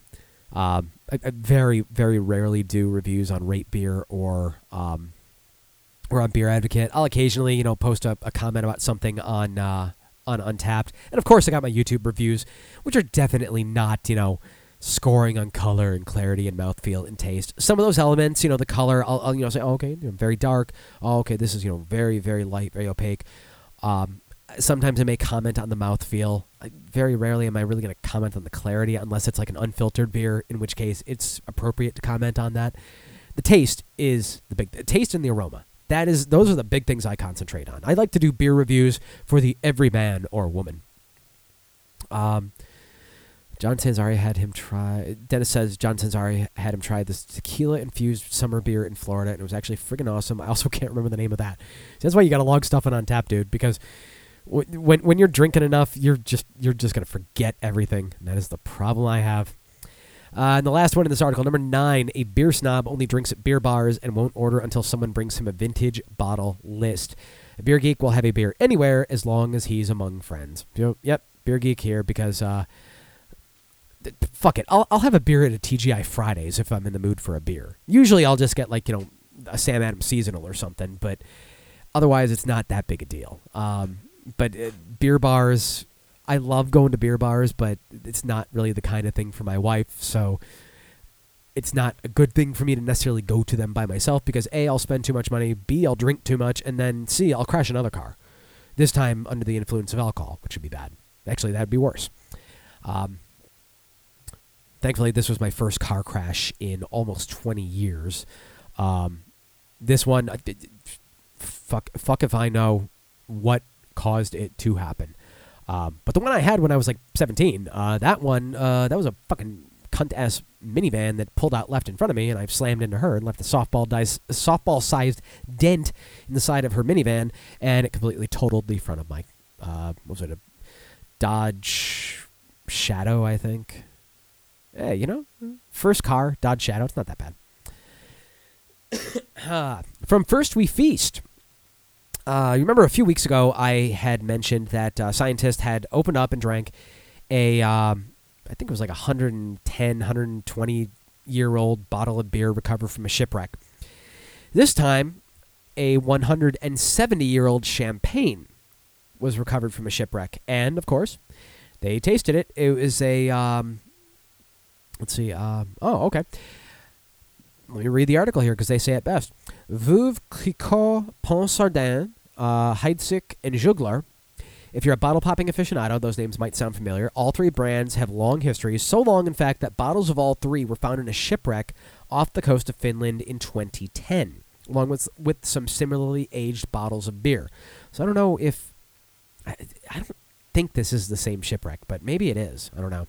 um, I, I, very very rarely do reviews on Rate Beer or um, or on Beer Advocate. I'll occasionally you know post a, a comment about something on uh, on Untappd, and of course I got my YouTube reviews, which are definitely not you know scoring on color and clarity and mouthfeel and taste. Some of those elements, you know, the color, I'll, I'll you know say, oh, okay, you know, very dark. Oh, okay, this is you know very very light, very opaque. Um, sometimes I may comment on the mouthfeel. I, very rarely am I really going to comment on the clarity unless it's like an unfiltered beer, in which case it's appropriate to comment on that. The taste is the big the taste and the aroma. That is those are the big things I concentrate on. I like to do beer reviews for the every man or woman. Um, John Sanzari had him try. Dennis says John Sanzari had him try this tequila infused summer beer in Florida, and it was actually friggin' awesome. I also can't remember the name of that. So that's why you got to log stuff in on tap, dude. Because when when you're drinking enough, you're just you're just gonna forget everything. And that is the problem I have. Uh, and the last one in this article, number nine, a beer snob only drinks at beer bars and won't order until someone brings him a vintage bottle list. A beer geek will have a beer anywhere as long as he's among friends. Yep, beer geek here because uh, fuck it. I'll, I'll have a beer at a TGI Fridays if I'm in the mood for a beer. Usually I'll just get like, you know, a Sam Adams seasonal or something, but otherwise it's not that big a deal. Um, but uh, beer bars, I love going to beer bars, but it's not really the kind of thing for my wife. So it's not a good thing for me to necessarily go to them by myself because A, I'll spend too much money, B, I'll drink too much, and then C, I'll crash another car. This time under the influence of alcohol, which would be bad. Actually, that'd be worse. Um, thankfully, this was my first car crash in almost 20 years. Um, this one, fuck, fuck if I know what caused it to happen. Um, but the one I had when I was like 17, uh, that one, uh, that was a fucking cunt ass minivan that pulled out left in front of me, and I slammed into her and left a softball dice, softball sized dent in the side of her minivan, and it completely totaled the front of my, uh, what was it, a Dodge Shadow, I think. Hey, you know, first car, Dodge Shadow, it's not that bad. Ah, From First We Feast. Uh, you remember a few weeks ago, I had mentioned that uh, scientists had opened up and drank a, um, I think it was like a 110, 120 year old bottle of beer recovered from a shipwreck. This time, a 170 year old champagne was recovered from a shipwreck. And, of course, they tasted it. It was a, um, let's see, um, oh, okay. Let me read the article here because they say it best. Veuve Clicquot, Ponsardin, uh, Heidsieck, and Juglar. If you're a bottle popping aficionado, those names might sound familiar. All three brands have long histories, so long, in fact, that bottles of all three were found in a shipwreck off the coast of Finland in 2010, along with, with some similarly aged bottles of beer. So I don't know if. I, I don't think this is the same shipwreck, but maybe it is. I don't know.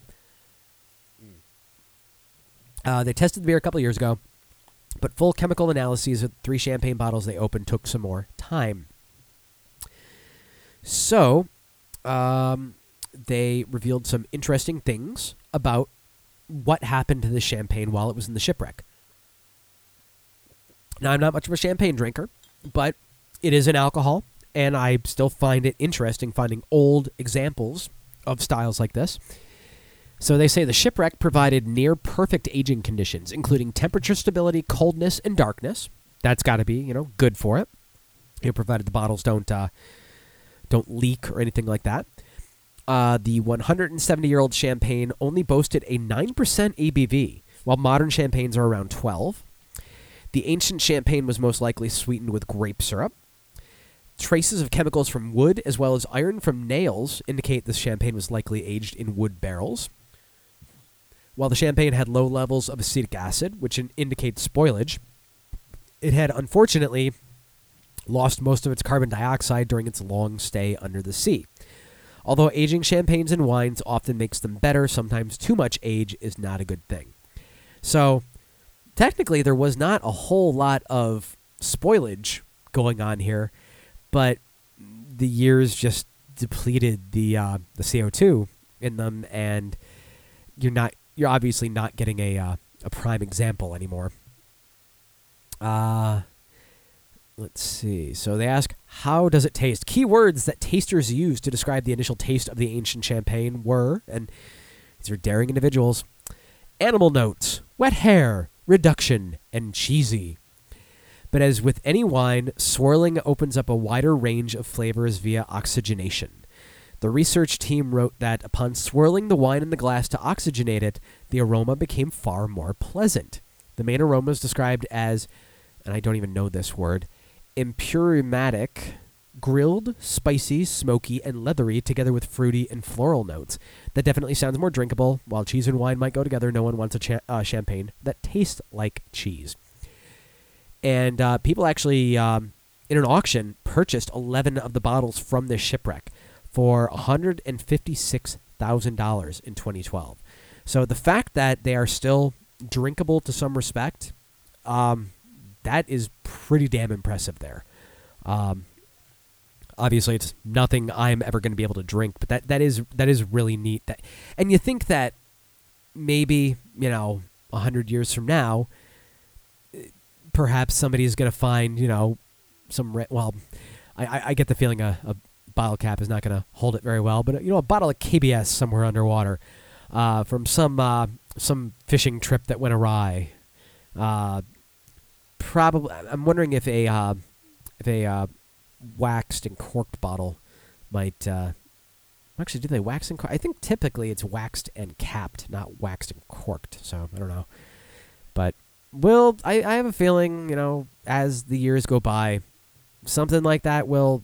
Uh, they tested the beer a couple years ago, but full chemical analyses of three champagne bottles they opened took some more time. So, um, they revealed some interesting things about what happened to the champagne while it was in the shipwreck. Now, I'm not much of a champagne drinker, but it is an alcohol, and I still find it interesting finding old examples of styles like this. So they say the shipwreck provided near perfect aging conditions, including temperature stability, coldness, and darkness. That's got to be, you know, good for it. You know, provided the bottles don't uh, don't leak or anything like that. Uh, the 170 year old champagne only boasted a 9% ABV, while modern champagnes are around 12. The ancient champagne was most likely sweetened with grape syrup. Traces of chemicals from wood as well as iron from nails indicate this champagne was likely aged in wood barrels. While the champagne had low levels of acetic acid, which in- indicates spoilage, it had unfortunately lost most of its carbon dioxide during its long stay under the sea. Although aging champagnes and wines often makes them better, sometimes too much age is not a good thing. So, technically, there was not a whole lot of spoilage going on here, but the years just depleted the uh, the CO two in them, and you're not you're obviously not getting a uh, a prime example anymore. Uh let's see. So they ask, how does it taste? Key words that tasters used to describe the initial taste of the ancient champagne were, and these are daring individuals, animal notes, wet hair, reduction, and cheesy. But as with any wine, swirling opens up a wider range of flavors via oxygenation. The research team wrote that upon swirling the wine in the glass to oxygenate it, the aroma became far more pleasant. The main aroma is described as, and I don't even know this word, impurimatic, grilled, spicy, smoky, and leathery, together with fruity and floral notes. That definitely sounds more drinkable. While cheese and wine might go together, no one wants a cha- uh, champagne that tastes like cheese. And uh, people actually, um, in an auction, purchased 11 of the bottles from this shipwreck for $156,000 in 2012. So the fact that they are still drinkable to some respect, um, that is pretty damn impressive there. Um, obviously, it's nothing I'm ever going to be able to drink, but that, that is that is really neat. That and you think that maybe you know hundred years from now, perhaps somebody is going to find you know some well, I, I, I get the feeling a, a bottle cap is not going to hold it very well, but you know a bottle of KBS somewhere underwater uh, from some uh, some fishing trip that went awry. Uh, probably, I'm wondering if a uh, if a uh, waxed and corked bottle might. Uh, actually, do they wax and? Cork? I think typically it's waxed and capped, not waxed and corked. So I don't know, but will I, I have a feeling you know as the years go by, something like that will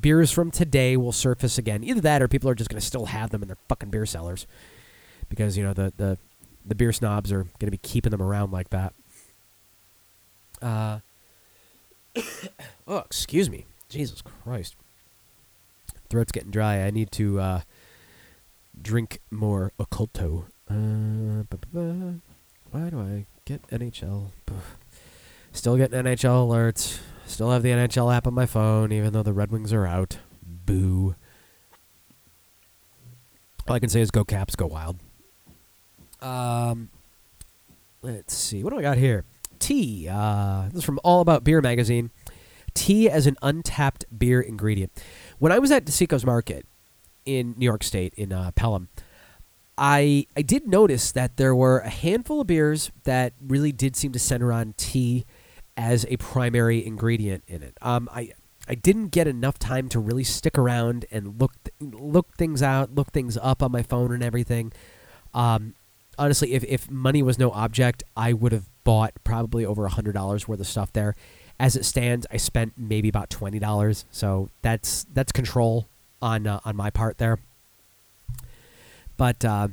beers from today will surface again. Either that or people are just going to still have them in their fucking beer cellars because you know the the the beer snobs are going to be keeping them around like that. Uh, oh, excuse me, Jesus Christ, throat's getting dry. I need to uh, drink more Oculto. Uh, why do I get NHL? Still getting NHL alerts. Still have the NHL app on my phone, even though the Red Wings are out. Boo. All I can say is go Caps, go Wild. Um, let's see. What do I got here? Tea. Uh, this is from All About Beer magazine. Tea as an untapped beer ingredient. When I was at DeCicco's Market in New York State, in uh, Pelham, I I did notice that there were a handful of beers that really did seem to center on tea as a primary ingredient in it. Um, I I didn't get enough time to really stick around and look look things out, look things up on my phone and everything. Um, honestly, if if money was no object, I would have bought probably over hundred dollars worth of stuff there. As it stands, I spent maybe about twenty dollars, so that's that's control on uh, on my part there. But uh,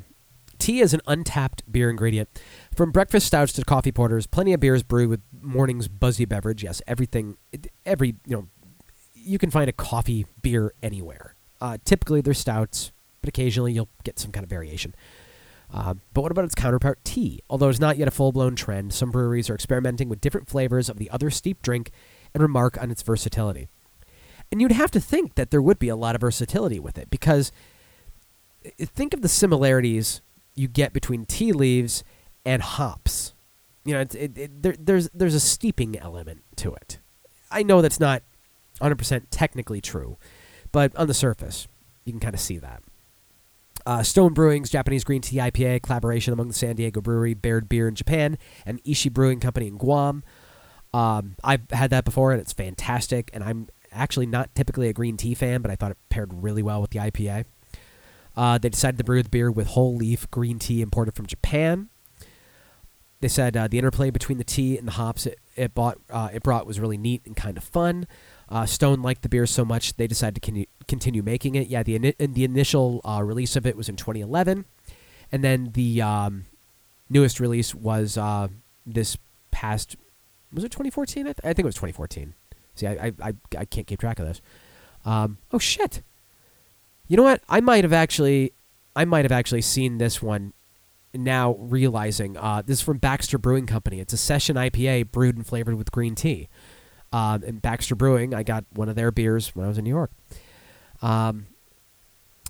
tea is an untapped beer ingredient. From breakfast stouts to coffee porters, plenty of beers brewed with morning's buzzy beverage. Yes, everything, every you know, you can find a coffee beer anywhere. Uh, typically, they're stouts, but occasionally you'll get some kind of variation. Uh, but what about its counterpart, tea? Although it's not yet a full blown trend, some breweries are experimenting with different flavors of the other steep drink and remark on its versatility. And you'd have to think that there would be a lot of versatility with it because uh, think of the similarities you get between tea leaves and hops. You know, it, it, it, there, there's there's a steeping element to it. I know that's not 100% technically true, but on the surface, you can kind of see that. Uh, Stone Brewing's Japanese Green Tea IPA collaboration among the San Diego Brewery, Baird Beer in Japan, and Ishii Brewing Company in Guam. Um, I've had that before, and it's fantastic. And I'm actually not typically a green tea fan, but I thought it paired really well with the IPA. Uh, they decided to brew the beer with whole leaf green tea imported from Japan. They said uh, the interplay between the tea and the hops it, it bought uh, it brought was really neat and kind of fun. Uh, Stone liked the beer so much they decided to con- continue making it. Yeah, the ini- the initial uh, release of it was in 2011, and then the um, newest release was uh, this past was it 2014? I, th- I think it was 2014. See, I I, I, I can't keep track of this. Um, oh shit! You know what? I might have actually I might have actually seen this one. Now realizing uh, this is from Baxter Brewing Company. It's a session IPA brewed and flavored with green tea. Um, and Baxter Brewing, I got one of their beers when I was in New York. Um,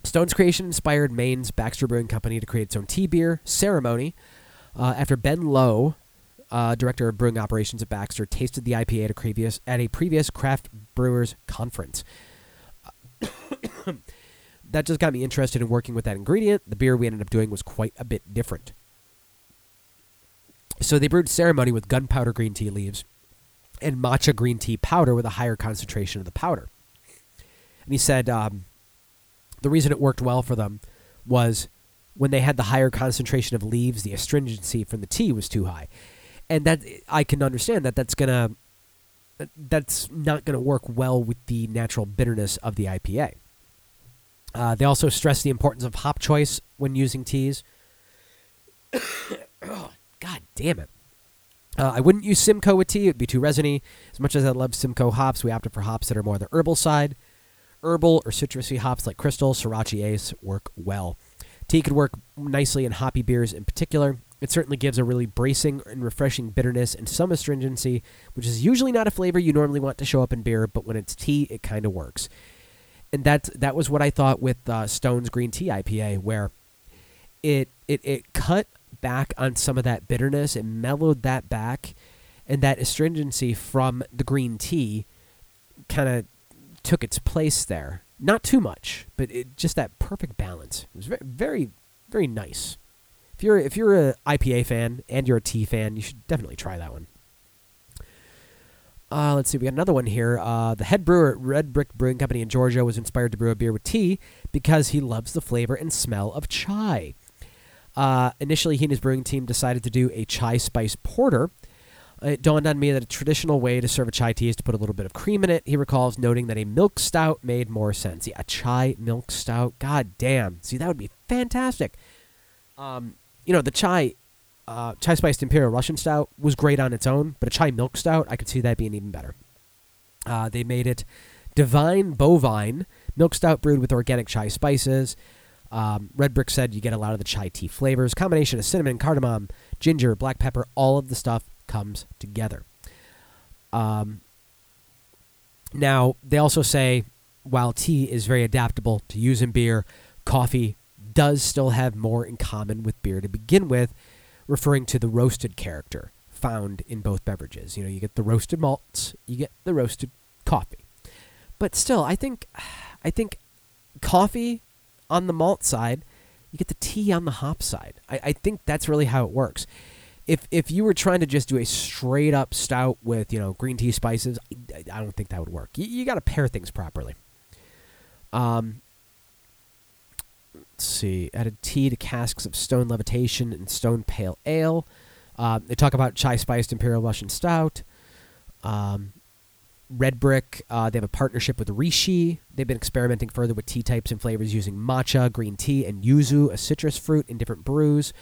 Stone's creation inspired Maine's Baxter Brewing Company to create its own tea beer, Ceremony, uh, after Ben Lowe, uh, director of brewing operations at Baxter, tasted the IPA at a previous, at a previous craft brewers conference. That just got me interested in working with that ingredient. The beer we ended up doing was quite a bit different. So they brewed Ceremony with gunpowder green tea leaves and matcha green tea powder with a higher concentration of the powder. And he said um, the reason it worked well for them was when they had the higher concentration of leaves, the astringency from the tea was too high, and that I can understand that that's gonna that's not gonna work well with the natural bitterness of the IPA. Uh, they also stress the importance of hop choice when using teas. God damn it. Uh, I wouldn't use Simcoe with tea; it'd be too resiny. As much as I love Simcoe hops, we opted for hops that are more the herbal side. Herbal or citrusy hops like Crystal, Sorachi Ace work well. Tea could work nicely in hoppy beers in particular. It certainly gives a really bracing and refreshing bitterness and some astringency, which is usually not a flavor you normally want to show up in beer, but when it's tea, it kind of works. And that that was what I thought with uh, Stone's Green Tea IPA, where it it it cut back on some of that bitterness. It mellowed that back, and that astringency from the green tea kind of took its place there. Not too much, but it, just that perfect balance. It was very, very, very nice. If you're if you're a IPA fan and you're a tea fan, you should definitely try that one. Uh, let's see, we got another one here. Uh, the head brewer at Red Brick Brewing Company in Georgia was inspired to brew a beer with tea because he loves the flavor and smell of chai. Uh, initially, he and his brewing team decided to do a chai spice porter. It dawned on me that a traditional way to serve a chai tea is to put a little bit of cream in it. He recalls noting that a milk stout made more sense. Yeah, a chai milk stout. God damn. See, that would be fantastic. Um, you know, the chai uh, chai spiced imperial Russian stout was great on its own, but a chai milk stout, I could see that being even better. Uh, they made it divine bovine milk stout brewed with organic chai spices. Um, Red Brick said you get a lot of the chai tea flavors. Combination of cinnamon, cardamom, ginger, black pepper, all of the stuff comes together. Um, now, they also say while tea is very adaptable to use in beer, coffee does still have more in common with beer to begin with, referring to the roasted character found in both beverages. You know, you get the roasted malts, you get the roasted coffee. But still, I think I think coffee on the malt side, you get the tea on the hop side. I, I think that's really how it works. If if you were trying to just do a straight up stout with you know green tea spices, I, I don't think that would work. You, you got to pair things properly. Um, let's see. Added tea to casks of stone levitation and stone pale ale. Uh, they talk about chai spiced imperial Russian stout. Um, Red Brick, uh, they have a partnership with Rishi. They've been experimenting further with tea types and flavors using matcha, green tea, and yuzu, a citrus fruit, in different brews.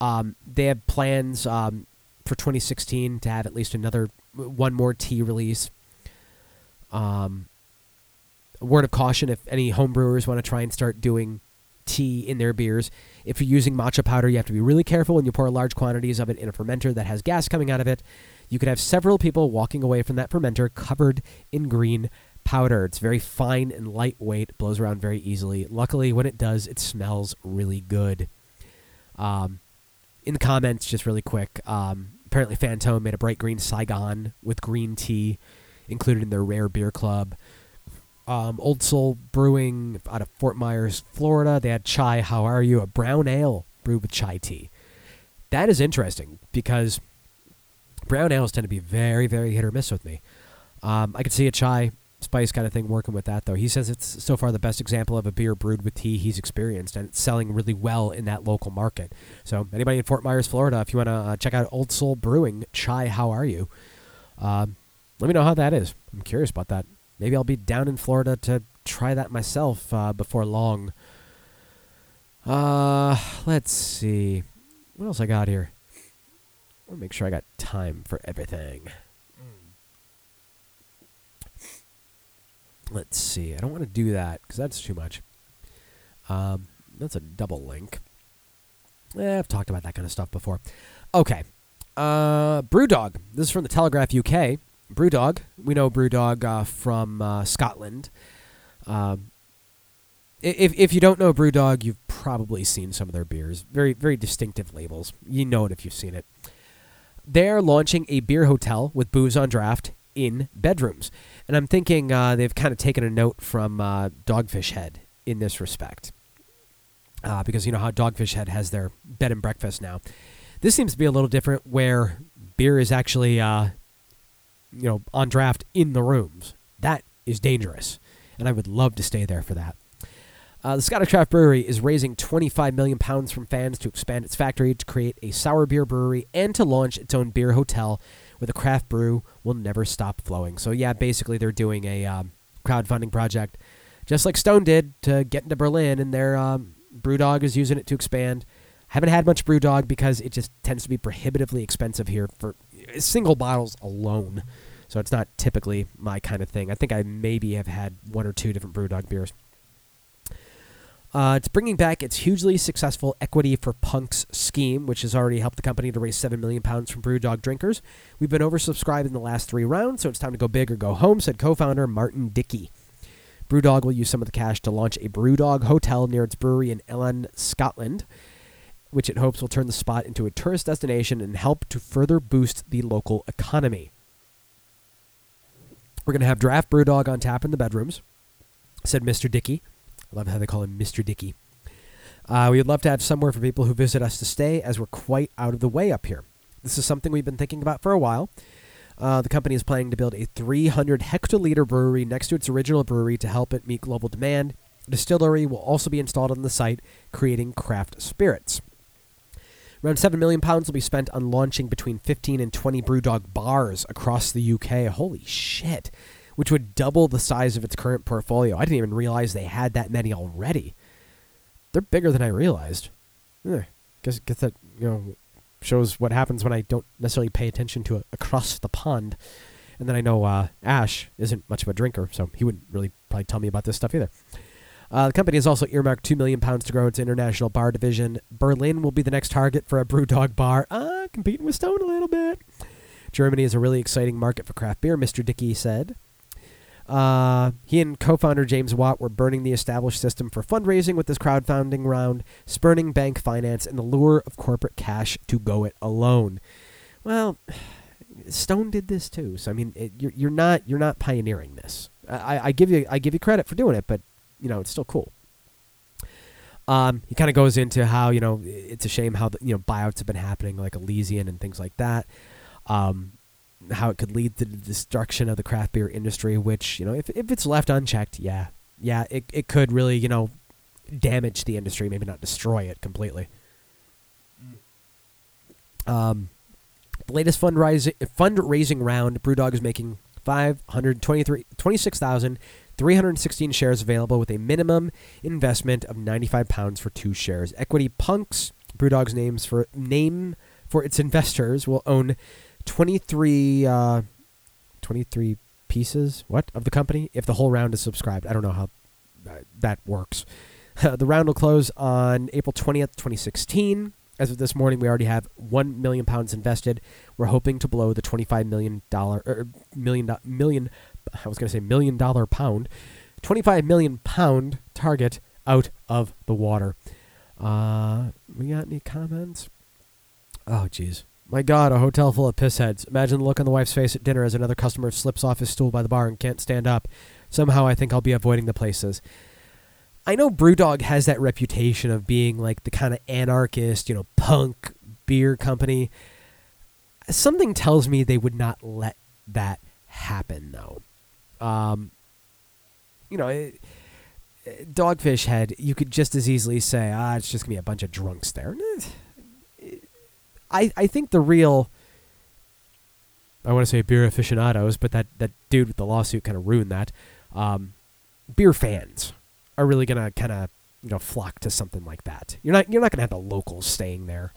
Um, they have plans um, for 2016 to have at least another one more tea release. Um, a word of caution: if any homebrewers want to try and start doing tea in their beers, if you're using matcha powder, you have to be really careful when you pour large quantities of it in a fermenter that has gas coming out of it. You could have several people walking away from that fermenter covered in green powder. It's very fine and lightweight, blows around very easily. Luckily, when it does, it smells really good. Um, in the comments, just really quick, um, apparently Fantôme made a bright green saison with green tea included in their rare beer club. Um, Old Soul Brewing out of Fort Myers, Florida, they had chai. How are you? A brown ale brewed with chai tea. That is interesting because brown ales tend to be very, very hit or miss with me. Um, I could see a chai spice kind of thing working with that though. He says it's so far the best example of a beer brewed with tea he's experienced, and it's selling really well in that local market. So anybody in Fort Myers, Florida, if you want to uh, check out Old Soul Brewing Chai, how are you? Um, let me know how that is. I'm curious about that. Maybe I'll be down in Florida to try that myself uh, before long. Uh, let's see. What else I got here? I want to make sure I got time for everything. Let's see. I don't want to do that because that's too much. Um, that's a double link. Eh, I've talked about that kind of stuff before. Okay. Uh, Brewdog. This is from the Telegraph UK. Brewdog. We know Brewdog uh, from uh, Scotland. Um, if if you don't know Brewdog, you've probably seen some of their beers. Very very distinctive labels. You know it if you've seen it. They're launching a beer hotel with booze on draft in bedrooms, and I'm thinking uh, they've kind of taken a note from uh, Dogfish Head in this respect, uh, because you know how Dogfish Head has their bed and breakfast now. This seems to be a little different, where beer is actually uh, you know on draft in the rooms. That is dangerous, and I would love to stay there for that. Uh, the Scottish Craft Brewery is raising 25 million pounds from fans to expand its factory to create a sour beer brewery and to launch its own beer hotel where the craft brew will never stop flowing. So yeah, basically they're doing a um, crowdfunding project, just like Stone did to get into Berlin, and their um, BrewDog is using it to expand. Haven't had much BrewDog because it just tends to be prohibitively expensive here for single bottles alone. So it's not typically my kind of thing. I think I maybe have had one or two different BrewDog beers. Uh, it's bringing back its hugely successful Equity for Punks scheme, which has already helped the company to raise seven million pounds from BrewDog drinkers. We've been oversubscribed in the last three rounds, so it's time to go big or go home," said co-founder Martin Dickie. BrewDog will use some of the cash to launch a BrewDog hotel near its brewery in Ellon, Scotland. which it hopes will turn the spot into a tourist destination and help to further boost the local economy. We're going to have draft Brewdog on tap in the bedrooms, said Mr. Dickie. I love how they call him Mr. Dickie. Uh, we would love to have somewhere for people who visit us to stay, as we're quite out of the way up here. This is something we've been thinking about for a while. Uh, the company is planning to build a 300 hectoliter brewery next to its original brewery to help it meet global demand. A distillery will also be installed on the site, creating craft spirits. Around 7 million pounds will be spent on launching between 15 and 20 Brewdog bars across the UK. Holy shit. Which would double the size of its current portfolio. I didn't even realize they had that many already. They're bigger than I realized. Eh, guess, guess that, you know, shows what happens when I don't necessarily pay attention to it across the pond. And then I know uh, Ash isn't much of a drinker, so he wouldn't really probably tell me about this stuff either. Uh, the company has also earmarked two million pounds to grow its international bar division. Berlin will be the next target for a BrewDog bar, uh, competing with Stone a little bit. Germany is a really exciting market for craft beer, Mr. Dickie said. Uh, he and co-founder James Watt were burning the established system for fundraising with this crowdfunding round, spurning bank finance and the lure of corporate cash to go it alone. Well, Stone did this too, so I mean, it, you're, you're not you're not pioneering this. I, I give you I give you credit for doing it, but you know it's still cool. Um, he kind of goes into how you know it's a shame how the, you know buyouts have been happening, like Elysian and things like that. Um, how it could lead to the destruction of the craft beer industry, which you know if if it's left unchecked, yeah, yeah, it it could really you know damage the industry, maybe not destroy it completely. Um, the latest fundraising fundraising round, BrewDog is making 523 26,316 shares available with a minimum investment of 95 pounds for two shares. Equity Punks, BrewDog's names for name for its investors will own 23 uh, 23 pieces what of the company if the whole round is subscribed. I don't know how uh, that works. the round will close on April 20th, 2016. As of this morning, we already have one million pounds invested. We're hoping to blow the twenty-five million dollar er, million. I was going to say million dollar pound, twenty-five million pound target out of the water. Uh, we got any comments? Oh, jeez. My God, a hotel full of pissheads. Imagine the look on the wife's face at dinner as another customer slips off his stool by the bar and can't stand up. Somehow, I think I'll be avoiding the places. I know BrewDog has that reputation of being like the kind of anarchist, you know, punk beer company. Something tells me they would not let that happen, though. Um, you know, it, Dogfish Head, you could just as easily say, ah, it's just gonna be a bunch of drunks there. I I think the real. I want to say beer aficionados, but that, that dude with the lawsuit kind of ruined that. Um, beer fans are really gonna kind of you know flock to something like that. You're not you're not gonna have the locals staying there.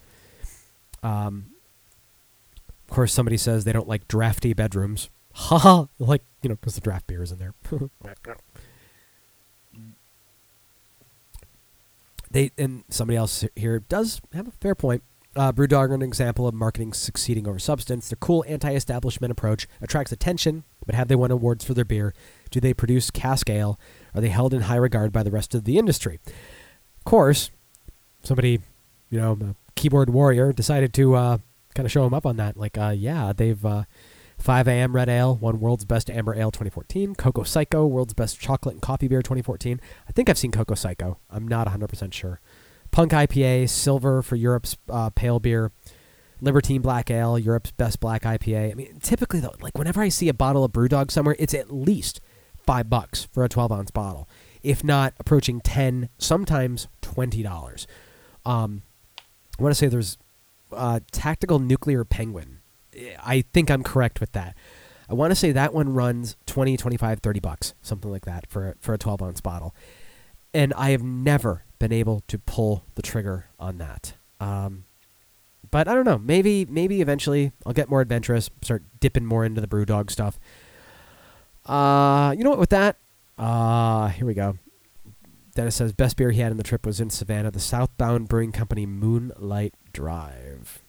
Um, of course, somebody says they don't like drafty bedrooms. Haha, like you know, because the draft beer is in there. they and somebody else here does have a fair point. Uh, Brewdog are an example of marketing succeeding over substance. Their cool anti-establishment approach attracts attention, but have they won awards for their beer? Do they produce cask ale? Are they held in high regard by the rest of the industry? Of course, somebody, you know, keyboard warrior decided to uh, kind of show them up on that. Like, uh, yeah, they've uh, 5 a.m. Red Ale won World's Best Amber Ale 2014. Cocoa Psycho, World's Best Chocolate and Coffee Beer 2014. I think I've seen Cocoa Psycho. I'm not 100% sure. Punk IPA, Silver for Europe's uh, Pale Beer. Libertine Black Ale, Europe's Best Black IPA. I mean, typically, though, like whenever I see a bottle of Brewdog somewhere, it's at least five bucks for a 12 ounce bottle, if not approaching 10, sometimes $20. Um, I want to say there's uh, Tactical Nuclear Penguin. I think I'm correct with that. I want to say that one runs 20, 25, 30 bucks, something like that for, for a 12 ounce bottle. And I have never been able to pull the trigger on that. Um, but I don't know. Maybe maybe eventually I'll get more adventurous, start dipping more into the BrewDog stuff. Uh, you know what? With that, uh, here we go. Dennis says best beer he had in the trip was in Savannah, the Southbound Brewing Company Moonlight Drive.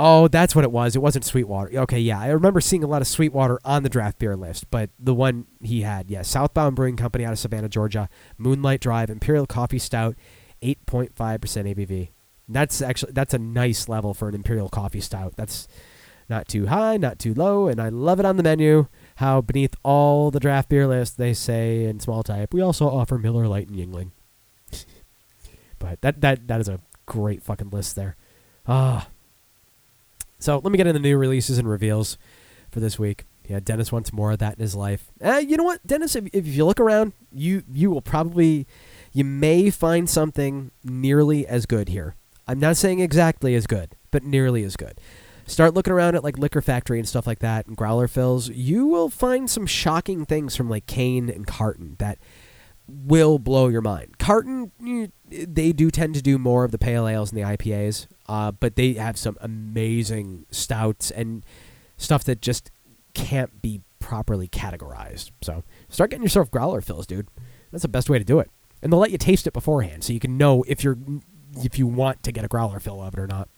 Oh, that's what it was. It wasn't Sweetwater. Okay, yeah, I remember seeing a lot of Sweetwater on the draft beer list, but the one he had, yeah, Southbound Brewing Company out of Savannah, Georgia, Moonlight Drive Imperial Coffee Stout, eight point five percent ABV. That's actually that's a nice level for an imperial coffee stout. That's not too high, not too low, and I love it on the menu. How beneath all the draft beer lists they say in small type, we also offer Miller Lite and Yuengling. but that that that is a great fucking list there. Ah. So let me get into the new releases and reveals for this week. Yeah, Dennis wants more of that in his life. Uh, you know what, Dennis? If, if you look around, you you will probably you may find something nearly as good here. I'm not saying exactly as good, but nearly as good. Start looking around at like Liquor Factory and stuff like that, and growler fills. You will find some shocking things from like Kane and Carton that will blow your mind. Carton, they do tend to do more of the pale ales and the IPAs, uh, but they have some amazing stouts and stuff that just can't be properly categorized. So start getting yourself growler fills, dude. That's the best way to do it. And they'll let you taste it beforehand, so you can know if you're if you want to get a growler fill of it or not.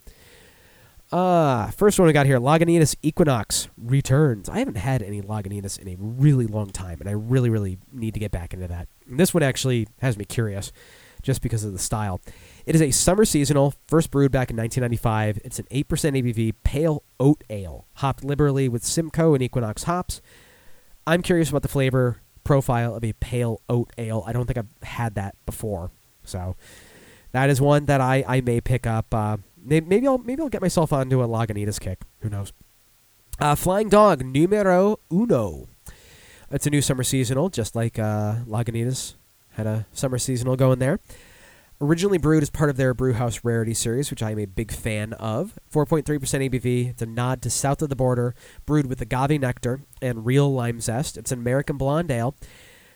Uh, first one we got here, Lagunitas Equinox returns. I haven't had any Lagunitas in a really long time, and I really, really need to get back into that. And this one actually has me curious, just because of the style. It is a summer seasonal, first brewed back in 1995. It's an 8% ABV pale oat ale, hopped liberally with Simcoe and Equinox hops. I'm curious about the flavor profile of a pale oat ale. I don't think I've had that before, so that is one that I, I may pick up. Uh, maybe I'll maybe I'll get myself onto a Lagunitas kick. Who knows? Uh, Flying Dog Numero Uno. It's a new summer seasonal, just like uh, Lagunitas had a summer seasonal going there. Originally brewed as part of their Brewhouse Rarity series, which I am a big fan of. 4.3% ABV. It's a nod to south of the border, brewed with agave nectar and real lime zest. It's an American blonde ale.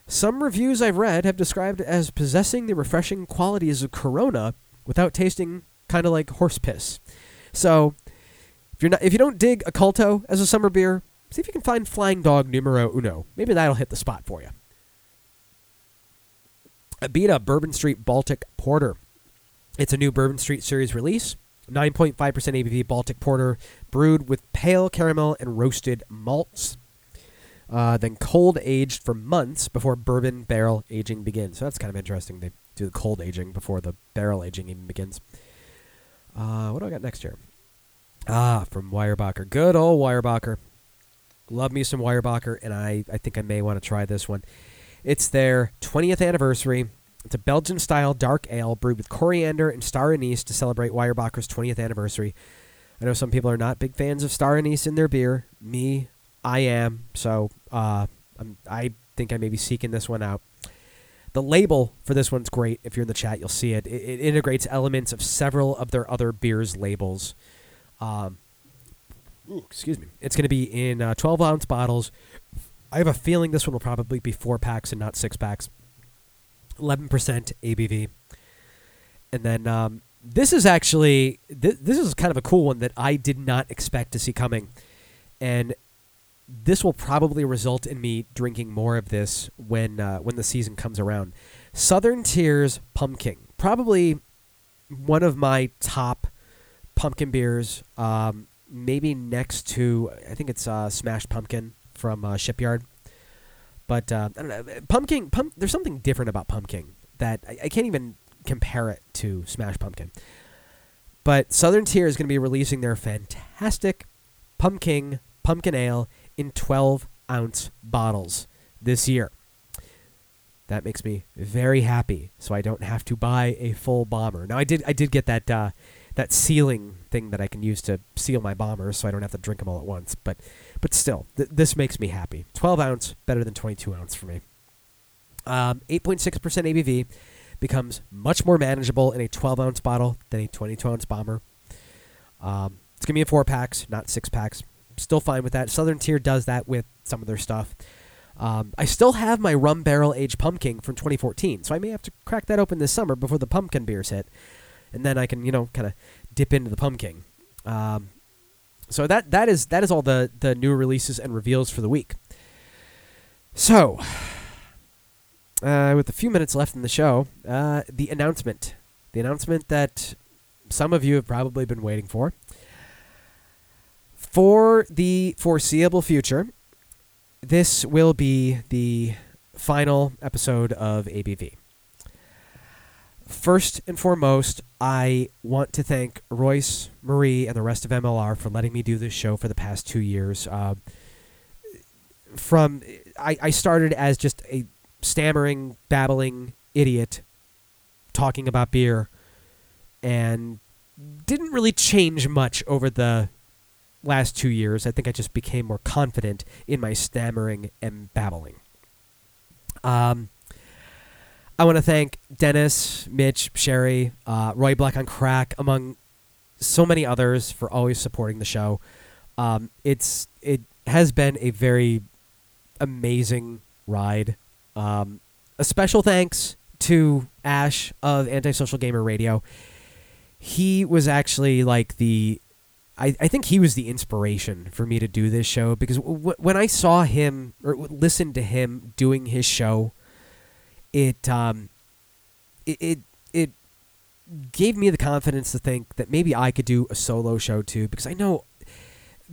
Some reviews I've read have described it as possessing the refreshing qualities of Corona without tasting kind of like horse piss. So, if you're not if you don't dig Oculto as a summer beer, see if you can find Flying Dog Numero Uno. Maybe that'll hit the spot for you. Abita Bourbon Street Baltic Porter. It's a new Bourbon Street series release. 9.5% ABV Baltic Porter, brewed with pale caramel and roasted malts. Uh, then cold aged for months before bourbon barrel aging begins. So that's kind of interesting. They do the cold aging before the barrel aging even begins. Uh, what do I got next here? Ah, from Weyerbacher. Good old Weyerbacher. Love me some Weyerbacher, and I, I think I may want to try this one. It's their 20th anniversary. It's a Belgian style dark ale brewed with coriander and star anise to celebrate Weyerbacher's 20th anniversary. I know some people are not big fans of star anise in their beer. Me, I am. So uh, I think I may be seeking this one out. The label for this one's great. If you're in the chat, you'll see it. It, it integrates elements of several of their other beers' labels. Um, ooh, excuse me. It's going to be in uh, 12 ounce bottles. I have a feeling this one will probably be four packs and not six packs. 11% ABV. And then um, this is actually th- this is kind of a cool one that I did not expect to see coming, and this will probably result in me drinking more of this when uh, when the season comes around. Southern Tier's Pumking, probably one of my top pumpkin beers. Um, maybe next to I think it's uh, Smashed Pumpkin from uh, Shipyard. But uh, I don't know. Pumpkin, pump, there's something different about pumpkin that I, I can't even compare it to Smash Pumpkin. But Southern Tier is going to be releasing their fantastic pumpkin pumpkin ale in 12 ounce bottles this year. That makes me very happy, so I don't have to buy a full bomber. Now I did I did get that uh, that sealing thing that I can use to seal my bombers, so I don't have to drink them all at once. But but still, th- this makes me happy. 12 ounce better than 22 ounce for me. Um, 8.6% ABV becomes much more manageable in a 12 ounce bottle than a 22 ounce bomber. Um, it's gonna be in four packs, not six packs. Still fine with that. Southern Tier does that with some of their stuff. Um, I still have my rum barrel aged pumpkin from 2014, so I may have to crack that open this summer before the pumpkin beers hit, and then I can you know kind of dip into the pumpkin. Um, so that that is that is all the the new releases and reveals for the week. So, uh, with a few minutes left in the show, uh, the announcement, the announcement that some of you have probably been waiting for. For the foreseeable future, this will be the final episode of ABV. First and foremost, I want to thank Royce, Marie, and the rest of MLR for letting me do this show for the past two years. Uh, from I, I started as just a stammering, babbling idiot talking about beer, and didn't really change much over the last two years. I think I just became more confident in my stammering and babbling. Um, I want to thank Dennis, Mitch, Sherry, uh, Roy Black on Crack, among so many others for always supporting the show. Um, it's it has been a very amazing ride. Um, a special thanks to Ash of Antisocial Gamer Radio. He was actually like the, I, I think he was the inspiration for me to do this show because w- when I saw him or listened to him doing his show, it um, it it, it gave me the confidence to think that maybe I could do a solo show too because I know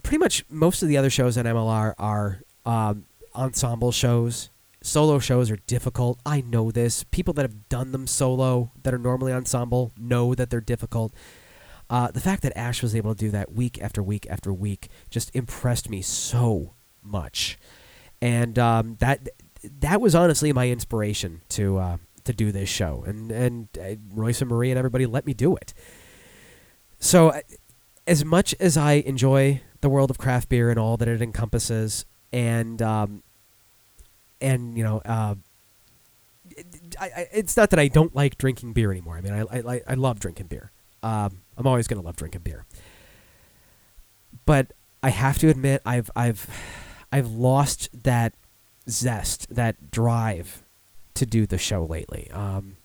pretty much most of the other shows on MLR are um, ensemble shows. Solo shows are difficult. I know this. People that have done them solo that are normally ensemble know that they're difficult. Uh, the fact that Ash was able to do that week after week after week just impressed me so much, and um, that that was honestly my inspiration to uh, to do this show. And and uh, Royce and Marie and everybody let me do it. So, uh, as much as I enjoy the world of craft beer and all that it encompasses, and um, and you know, uh, I, I, it's not that I don't like drinking beer anymore. I mean, I I, I love drinking beer. Um, I'm always gonna love drinking beer. But I have to admit, I've I've I've lost that zest, that drive to do the show lately. Um,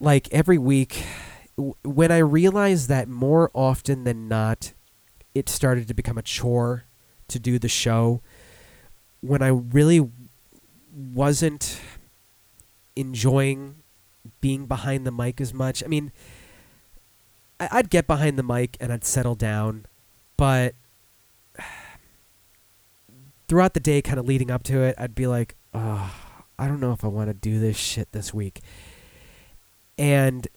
like every week, w- when I realized that more often than not, it started to become a chore to do the show when I really wasn't enjoying being behind the mic as much. I mean, I- I'd get behind the mic and I'd settle down, but throughout the day, kind of leading up to it, I'd be like, oh, I don't know if I want to do this shit this week. And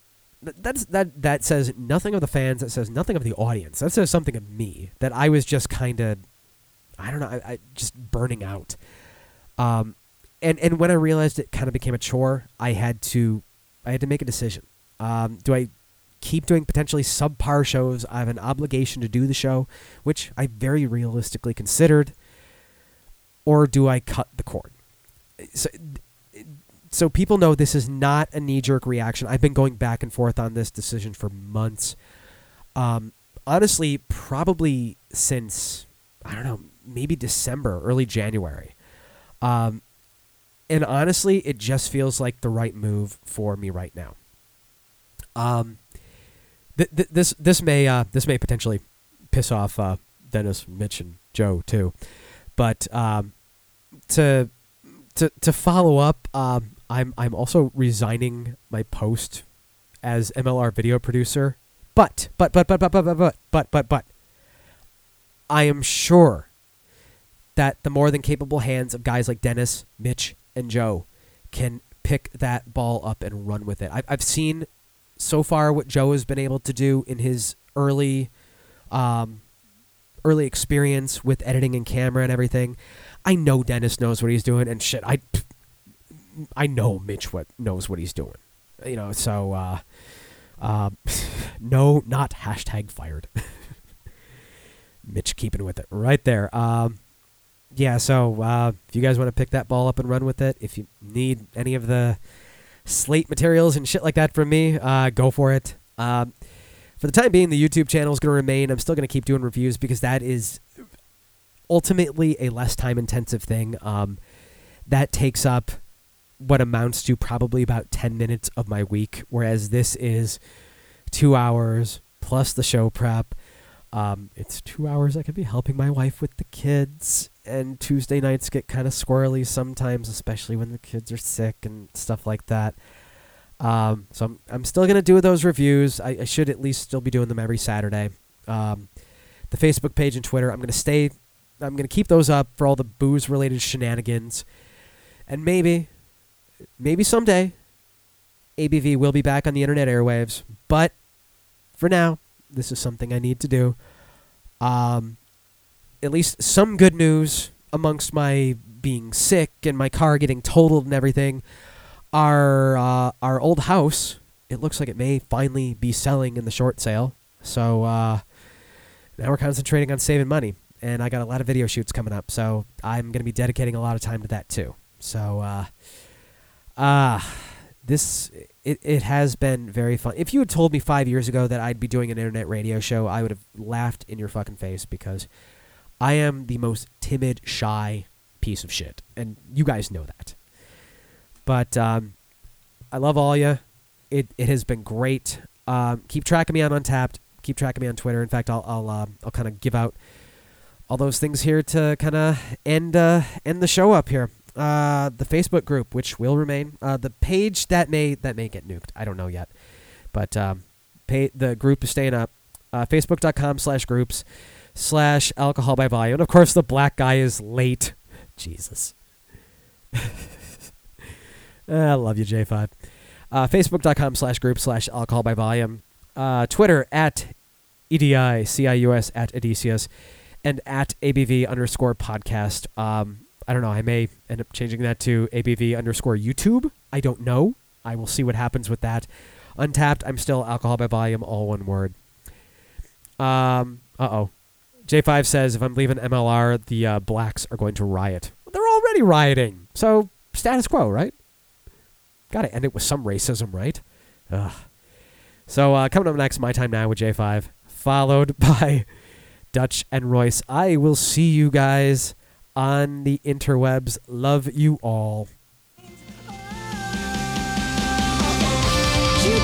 th- that's that that says nothing of the fans. That says nothing of the audience. That says something of me that I was just kind of, I don't know, I, I just burning out. Um, and and when I realized it kind of became a chore, I had to, I had to make a decision. Um, do I keep doing potentially subpar shows? I have an obligation to do the show, which I very realistically considered, or do I cut the cord? So, so people know this is not a knee jerk reaction. I've been going back and forth on this decision for months. Um, honestly, probably since I don't know, maybe December, early January. Um, and honestly, it just feels like the right move for me right now. Um, th- th- this this may uh, this may potentially piss off uh, Dennis, Mitch, and Joe too, but um, to to to follow up, um, I'm I'm also resigning my post as MLR video producer. But but but but but but but but but but but I am sure that the more than capable hands of guys like Dennis, Mitch, and Joe can pick that ball up and run with it. I've I've seen so far what Joe has been able to do in his early um, early experience with editing and camera and everything. I know Dennis knows what he's doing, and shit, I I know Mitch what knows what he's doing. You know, so uh, uh, no, not hashtag fired. Mitch keeping with it right there. Um, yeah, so uh, if you guys want to pick that ball up and run with it, if you need any of the slate materials and shit like that from me, uh, go for it. Um, for the time being, the YouTube channel is going to remain. I'm still going to keep doing reviews because that is ultimately a less time intensive thing. Um, that takes up what amounts to probably about 10 minutes of my week, whereas this is two hours plus the show prep. Um, it's two hours I could be helping my wife with the kids, and Tuesday nights get kind of squirrely sometimes, especially when the kids are sick and stuff like that. Um, so I'm, I'm still going to do those reviews. I, I should at least still be doing them every Saturday. Um, the Facebook page and Twitter, I'm going to stay, I'm going to keep those up for all the booze related shenanigans. And maybe, maybe someday, ABV will be back on the internet airwaves, but for now, this is something I need to do. Um, at least some good news amongst my being sick and my car getting totaled and everything. Our uh, our old house, it looks like it may finally be selling in the short sale. So uh, now we're concentrating on saving money, and I got a lot of video shoots coming up. So I'm going to be dedicating a lot of time to that too. So uh, uh this it, it has been very fun. If you had told me five years ago that I'd be doing an internet radio show, I would have laughed in your fucking face because I am the most timid, shy piece of shit, and you guys know that. But um, I love all you. It it has been great. Um, keep track of me on Untappd. Keep track of me on Twitter. In fact, I'll I'll uh, I'll kind of give out all those things here to kind of end uh, end the show up here. Uh, the Facebook group, which will remain, uh, the page that may that may get nuked. I don't know yet, but um, pay, the group is staying up. Uh, Facebook.com slash groups slash alcohol by volume. And of course, the black guy is late. Jesus. I love you, J5. Uh, Facebook.com slash group slash alcohol by volume. Uh, Twitter at EDICIUS at Odysseus and at ABV underscore podcast. Um, I don't know. I may end up changing that to ABV underscore YouTube. I don't know. I will see what happens with that. Untappd, I'm still alcohol by volume, all one word. Um, uh oh. J5 says if I'm leaving MLR, the uh, blacks are going to riot. They're already rioting. So, status quo, right? Got to end it with some racism, right? Ugh. So uh, coming up next, my time now with J5, followed by Dutch and Royce. I will see you guys on the interwebs. Love you all. You